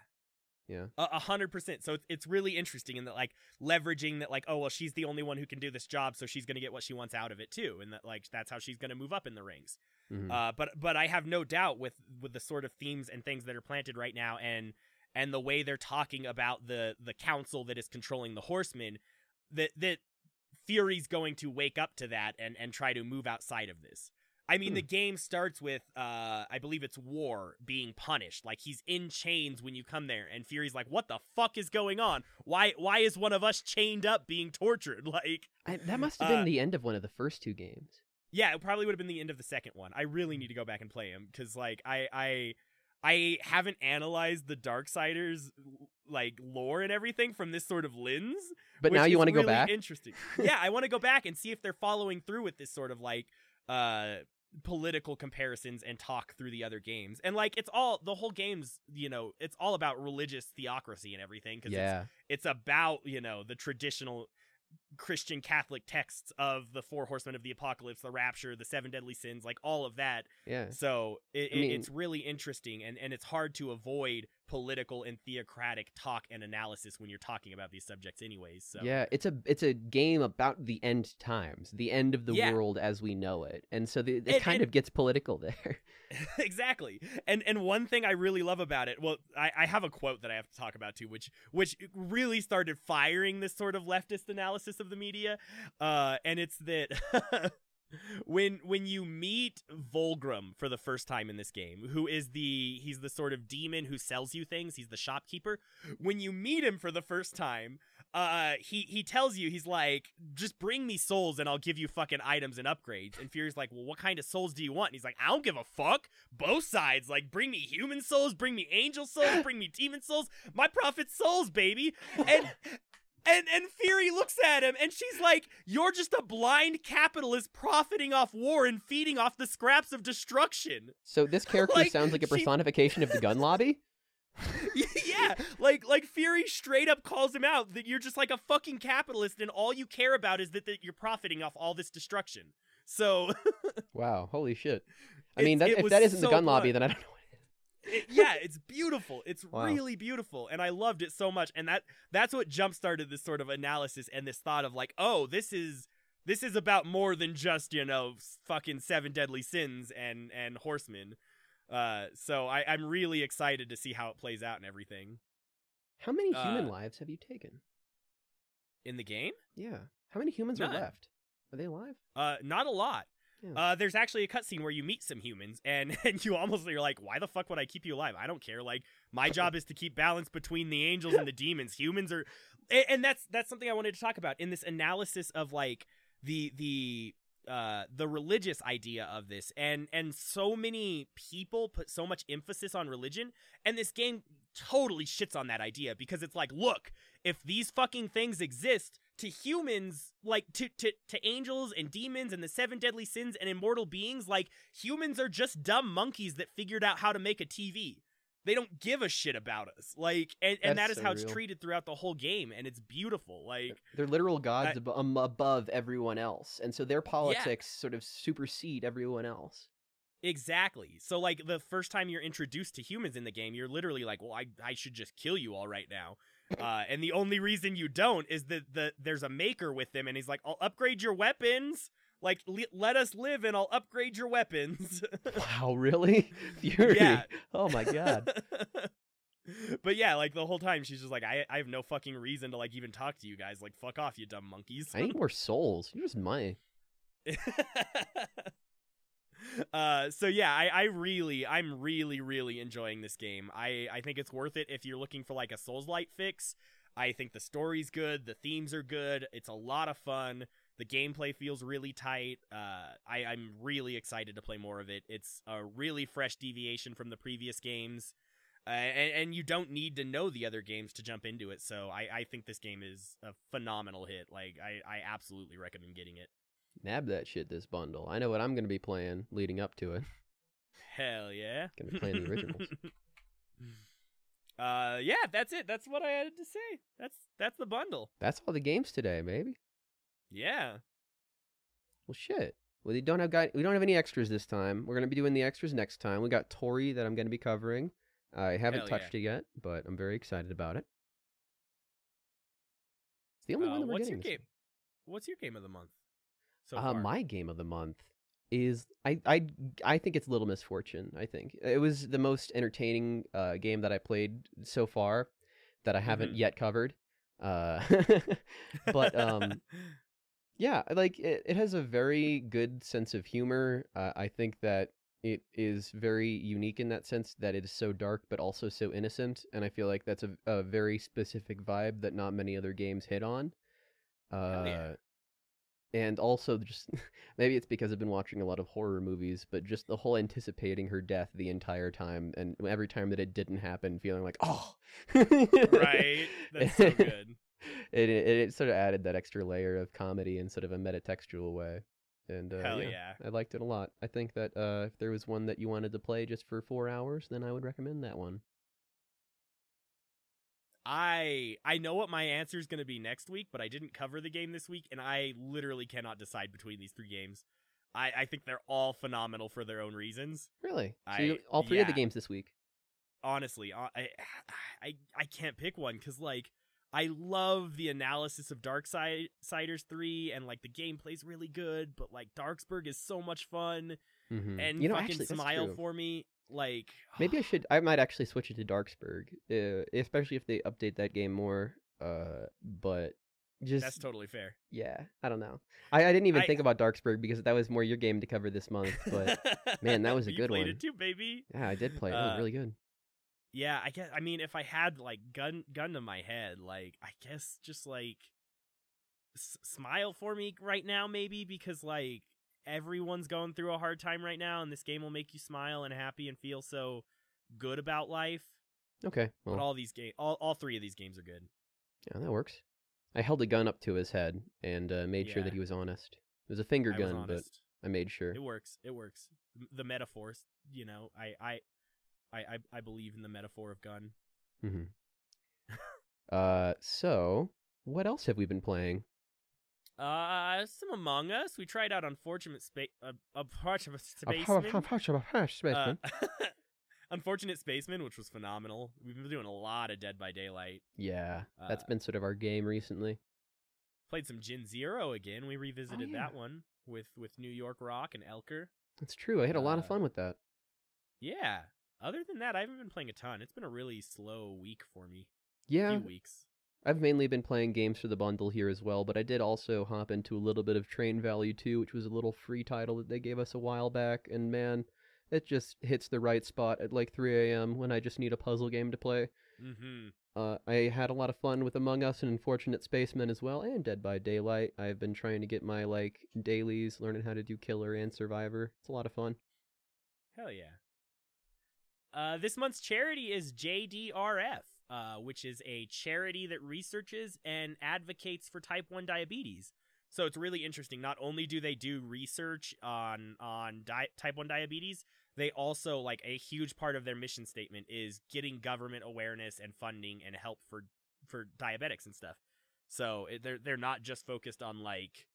Yeah. A hundred percent. So it's it's really interesting in that like leveraging that like oh well she's the only one who can do this job so she's gonna get what she wants out of it too and that like that's how she's gonna move up in the ranks. mhm. Uh, but but I have no doubt with with the sort of themes and things that are planted right now, and and the way they're talking about the the council that is controlling the horsemen, that that Fury's going to wake up to that and and try to move outside of this. I mean, Hmm. the game starts with uh, I believe it's War being punished, like he's in chains when you come there, and Fury's like, "What the fuck is going on? Why why is one of us chained up being tortured?" Like. I, that must have been uh, the end of one of the first two games. Yeah, it probably would have been the end of the second one. I really need to go back and play him because, like, I I I haven't analyzed the Darksiders like lore and everything from this sort of lens. But now you want to go back. Interesting. yeah, I want to go back and see if they're following through with this sort of like uh political comparisons and talk through the other games. And like, it's all the whole game's you know it's all about religious theocracy and everything because yeah. it's about you know the traditional Christian Catholic texts of the four horsemen of the apocalypse, the rapture, the seven deadly sins, like all of that. Yeah. So it, I it- mean- it's really interesting, and and it's hard to avoid political and theocratic talk and analysis when you're talking about these subjects, anyways. So Yeah, it's a it's a game about the end times, the end of the Yeah. world as we know it, and so the, it And- kind and- of gets political there. exactly. And and one thing I really love about it, well, I, I have a quote that I have to talk about too, which which really started firing this sort of leftist analysis of the media. Uh, and it's that when when you meet Vulgrim for the first time in this game, who is the he's the sort of demon who sells you things, he's the shopkeeper. When you meet him for the first time, uh he he tells you he's like just bring me souls and I'll give you fucking items and upgrades. And Fury's like well what kind of souls do you want? And he's like I don't give a fuck. Both sides. Like bring me human souls bring me angel souls bring me demon souls. My prophet's souls baby. And And and Fury looks at him and she's like, "You're just a blind capitalist profiting off war and feeding off the scraps of destruction." So this character Like, sounds like a she- personification of the gun lobby. yeah, like like Fury straight up calls him out that you're just like a fucking capitalist and all you care about is that, that you're profiting off all this destruction. So, Wow, holy shit! I mean, that, if that isn't the so gun lobby, then I don't know. It yeah, it's beautiful. It's Wow. really beautiful and I loved it so much and that that's what jump started this sort of analysis and this thought of like, "Oh, this is this is about more than just, you know, fucking seven deadly sins and and horsemen." Uh so I I'm really excited to see how it plays out and everything How many human Uh, lives have you taken? in the game. Yeah. How many humans are left? Are they alive? Uh, not a lot. Yeah. Uh, there's actually a cutscene where you meet some humans, and and you almost you're like, why the fuck would I keep you alive? I don't care. Like my job is to keep balance between the angels and the demons. Humans are, and, and that's that's something I wanted to talk about in this analysis of like the the uh the religious idea of this and and so many people put so much emphasis on religion and this game totally shits on that idea because it's like look if these fucking things exist to humans like to to to angels and demons and the seven deadly sins and immortal beings like humans are just dumb monkeys that figured out how to make a TV they don't give a shit about us like and, and that That's so how it's treated throughout the whole game and it's beautiful like They're literal gods I- ab- um, above everyone else, and so their politics sort of supersede everyone else. Exactly. So like the first time you're introduced to humans in the game, you're literally like, "Well, I I should just kill you all right now." Uh, and the only reason you don't is that the there's a maker with them, and he's like, "I'll upgrade your weapons. Like, le- let us live, and I'll upgrade your weapons." Wow, really? Fury. Yeah. Oh my god. but yeah, like the whole time she's just like, "I I have no fucking reason to like even talk to you guys. Like, fuck off, you dumb monkeys." I need more souls. You're just money. Uh so yeah I, I really i'm really really enjoying this game. I i think it's worth it if you're looking for like a souls light fix. I think the story's good the themes are good it's a lot of fun the gameplay feels really tight uh i i'm really excited to play more of it. It's a really fresh deviation from the previous games uh, and, and you don't need to know the other games to jump into it so i i think this game is a phenomenal hit like i i absolutely recommend getting it Nab that shit this bundle. I know what I'm gonna be playing leading up to it. Hell yeah. Gonna be playing the originals. uh yeah, that's it. That's what I had to say. That's that's the bundle. That's all the games today, baby. Yeah. Well, shit. Well, we don't have guy- we don't have any extras this time. We're gonna be doing the extras next time. We got Tori that I'm gonna be covering. I haven't Hell touched it yet, but I'm very excited about it. It's the only Uh, one that we're what's getting. your game? What's your game of the month? So uh, my game of the month is I I I think it's Little Misfortune. I think it was the most entertaining uh, game that I played so far that I haven't Mhm. yet covered. Uh, but um, yeah, like it, it has a very good sense of humor. Uh, I think that it is very unique in that sense that it is so dark but also so innocent, and I feel like that's a, a very specific vibe that not many other games hit on. Uh, yeah. And also, just maybe it's because I've been watching a lot of horror movies, but just the whole anticipating her death the entire time, and every time that it didn't happen, feeling like, oh, right. That's so good. it, it it sort of added that extra layer of comedy in sort of a metatextual way, and uh, Hell yeah, yeah. I liked it a lot. I think that uh, if there was one that you wanted to play just for four hours, then I would recommend that one. I I know what my answer is going to be next week, but I didn't cover the game this week, and I literally cannot decide between these three games. I, I think they're all phenomenal for their own reasons. Really? So I- all three of the games this week. honestly uh, I, I i can't pick one because like i love the analysis of dark Side siders 3 and like the gameplay's really good but like darksburg is so much fun Mm-hmm. and you know, fucking actually, smile for me like Maybe I should. I might actually switch it to Darksburg, uh, especially if they update that game more. Uh, but just that's totally fair yeah, I don't know. I, I didn't even I- think about Darksburg because that was more your game to cover this month. But man, that was a You good played one. it too baby yeah, I did play. it. It was Uh, really good. yeah i guess i mean if i had like gun gun to my head like i guess just like s- smile for me right now maybe because like everyone's going through a hard time right now and this game will make you smile and happy and feel so good about life Okay, well, but all these game all, all three of these games are good yeah, that works. I held a gun up to his head and uh, made sure that he was honest. It was a finger I gun, but. I made sure. It works. It works. The metaphors, you know, I I I I, believe in the metaphor of gun. hmm uh, so what else have we been playing? Uh, some Among Us. We tried out Unfortunate Space. Uh, Unfortunate Spaceman. Uh, Unfortunate Spaceman, which was phenomenal. We've been doing a lot of Dead by Daylight. yeah, that's uh, been sort of our game recently. Played some Gin Zero again. We revisited Oh, yeah. that one with with New York Rock and Elker. That's true. I had a lot of uh, fun with that. Yeah. Other than that, I haven't been playing a ton. It's been a really slow week for me. Yeah, Few weeks. I've mainly been playing games for the bundle here as well, but I did also hop into a little bit of Train Valley 2, which was a little free title that they gave us a while back, and man, it just hits the right spot at like 3 a.m. when I just need a puzzle game to play. Mm-hmm. Uh, I had a lot of fun with Among Us and Unfortunate Spacemen as well, and Dead by Daylight. I've been trying to get my like dailies, learning how to do Killer and Survivor. It's a lot of fun. Hell yeah. Uh, this month's charity is JDRF, uh, which is a charity that researches and advocates for type 1 diabetes. So it's really interesting. Not only do they do research on on di- type 1 diabetes, they also like a huge part of their mission statement is getting government awareness and funding and help for for diabetics and stuff. So they're they're not just focused on like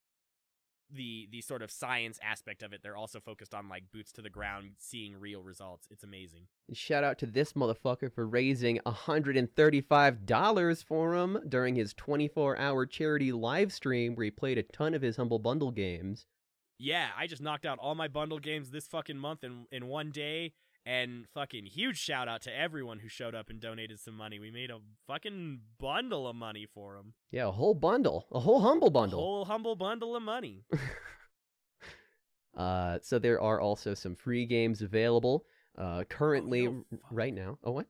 the the sort of science aspect of it. They're also focused on like boots to the ground, seeing real results. It's amazing. Shout out to this motherfucker for raising $135 for him during his 24 hour charity live stream where he played a ton of his Humble Bundle games. Yeah, I just knocked out all my bundle games this fucking month in in one day. And fucking huge shout out to everyone who showed up and donated some money. We made a fucking bundle of money for them. Yeah, a whole bundle, a whole Humble Bundle. A whole humble bundle of money. Uh, so there are also some free games available uh, currently Oh, fuck. right now. Oh, what?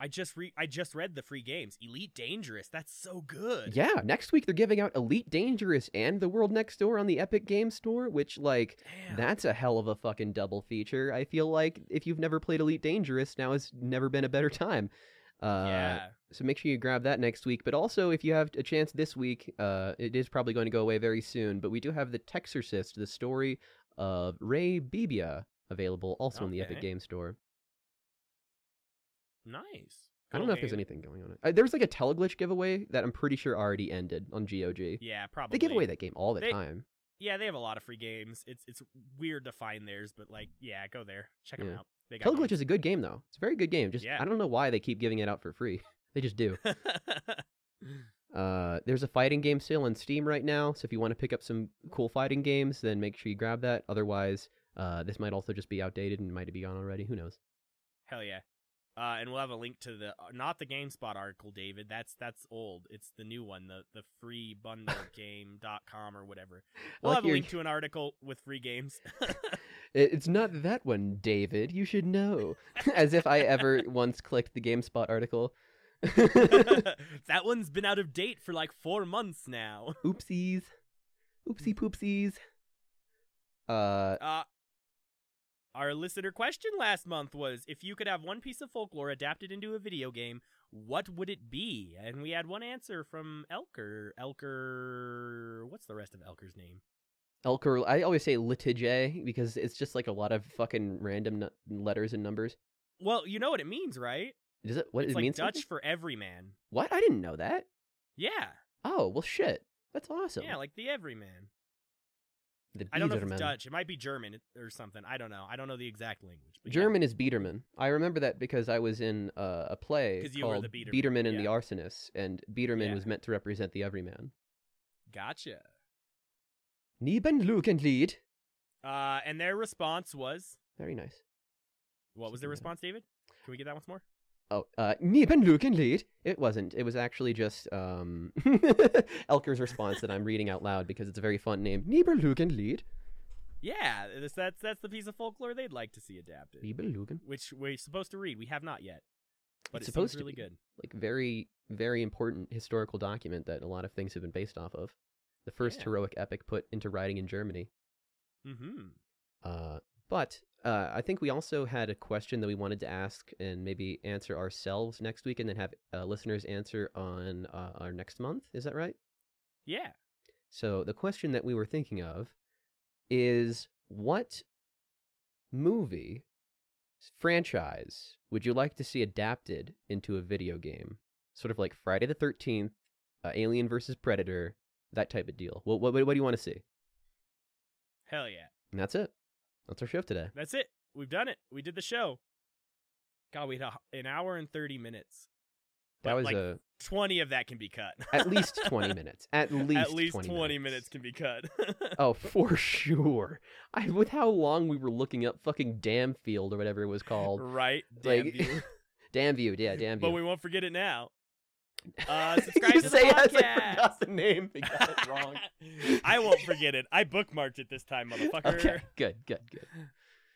I just re- I just read the free games. Elite Dangerous. That's so good. Yeah, next week they're giving out Elite Dangerous and The World Next Door on the Epic Game Store, which, like, Damn. that's a hell of a fucking double feature. I feel like if you've never played Elite Dangerous, now has never been a better time. Uh, yeah. So make sure you grab that next week. But also, if you have a chance this week, uh, it is probably going to go away very soon. But we do have the Textorcist, the story of Ray Bibbia, available also in the Epic Okay. Game Store. Nice. I don't know if there's anything going on. Uh, there was like a Teleglitch giveaway that I'm pretty sure already ended on GOG. Yeah, probably. They give away that game all the They- time. Yeah, they have a lot of free games. It's it's weird to find theirs, but like, yeah, go there, check them out. They got Teleglitch is a good game though. It's a very good game. Just Yeah. I don't know why they keep giving it out for free. They just do. Uh, there's a fighting game sale on Steam right now, so if you want to pick up some cool fighting games, then make sure you grab that. Otherwise, uh, this might also just be outdated and might be gone already. Who knows? Hell yeah. Uh, and we'll have a link to the uh, not the GameSpot article, David. That's that's old. It's the new one, the the free bundle game.com or whatever. We'll like have a your- link to an article with free games. It's not that one, David. You should know. As if I ever once clicked the GameSpot article. that one's been out of date for like four months now. Oopsies. Oopsie poopsies. Uh, Uh, our listener question last month was if you could have one piece of folklore adapted into a video game, what would it be? And we had one answer from Elker. Elker. What's the rest of Elker's name? Elker, I always say litige because it's just like a lot of fucking random nu- letters and numbers. Well, you know what it means, right? Does it? What it's it like means? Dutch for everyman. What? I didn't know that. Yeah. Oh well, shit. That's awesome. Yeah, like the everyman. The I don't know if it's Dutch. It might be German or something. I don't know. I don't know the exact language. But yeah. German is Biederman. I remember that because I was in uh, a play called the Biederman, Biederman and the yeah. Arsonist, and Biederman Yeah. was meant to represent the everyman. Gotcha. Nibelungenlied. Uh, and their response was Very nice. what was their Something like that. response, David? Can we get that once more? Oh, uh, Nibelungenlied. It wasn't. It was actually just um, Elker's response that I'm reading out loud because it's a very fun name. Nibelungenlied. Yeah, that's that's that's the piece of folklore they'd like to see adapted, Nibelungen. which we're supposed to read. We have not yet, but It's it supposed seems to really be. good. Like very, very important historical document that a lot of things have been based off of. The first Yeah. heroic epic put into writing in Germany. Mm-hmm. Uh, But uh, I think we also had a question that we wanted to ask and maybe answer ourselves next week, and then have uh, listeners answer on uh, our next month. Is that right? Yeah. So the question that we were thinking of is what movie franchise would you like to see adapted into a video game? Sort of like Friday the 13th, uh, Alien versus Predator, that type of deal. What, what, what do you want to see? Hell yeah. And that's it. That's our show today. That's it. We've done it. We did the show. God, we had a, an hour and 30 minutes. That But, was like, a 20 of that can be cut. at least 20 minutes. At least At least 20, 20 minutes can be cut. Oh, for sure. I with how long we were looking up fucking Damfield or whatever it was called. right? Damn Like- you. Damview, yeah, Damview. But we won't forget it now. Uh, subscribe you to the say it as I podcast. forgot the name. I got it wrong. I won't forget it. I bookmarked it this time, motherfucker. Okay, good, good, good.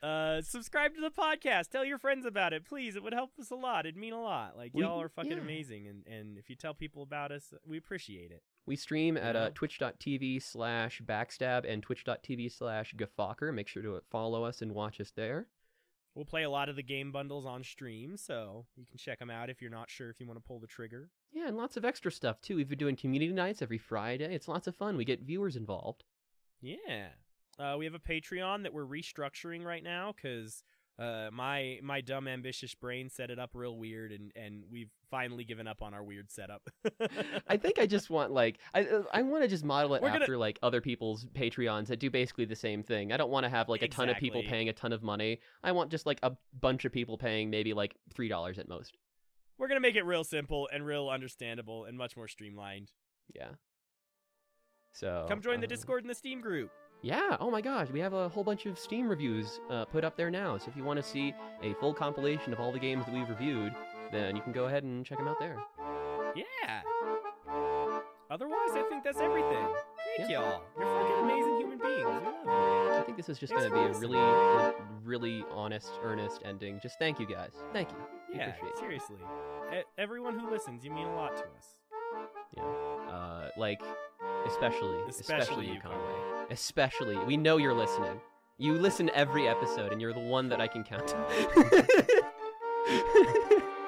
Uh, subscribe to the podcast. Tell your friends about it, please. It would help us a lot. It'd mean a lot. Like We- y'all are fucking yeah. amazing, and and if you tell people about us, we appreciate it. We stream at uh, twitch.tv slash backstab and twitch.tv slash gaffocker. Make sure to follow us and watch us there. We'll play a lot of the game bundles on stream, so you can check them out if you're not sure if you want to pull the trigger. Yeah, and lots of extra stuff too. We've been doing community nights every Friday. It's lots of fun. We get viewers involved. Yeah. Uh, we have a Patreon that we're restructuring right now because uh, my my dumb ambitious brain set it up real weird, and and we've finally given up on our weird setup. I think I just want like I uh, I want to just model it We're gonna- after like other people's Patreons that do basically the same thing. I don't want to have like a ton of people paying a ton of money. I want just like a bunch of people paying maybe like three dollars at most. We're gonna make it real simple and real understandable and much more streamlined. Yeah. So Come join the uh, Discord and the Steam group. Yeah. Oh my gosh, we have a whole bunch of Steam reviews uh, put up there now. So if you want to see a full compilation of all the games that we've reviewed, then you can go ahead and check them out there. Yeah. Otherwise, I think that's everything. Thank Yeah. y'all. You're fucking amazing human beings. We love I think this is just going to for be a really, really honest, earnest ending. Just thank you guys. Thank you. You. We Yeah, appreciate seriously. E- everyone who listens, you mean a lot to us. Yeah. Uh, like, especially, especially, Especially you, you, Conway. Especially, we know you're listening. You listen every episode, and you're the one that I can count.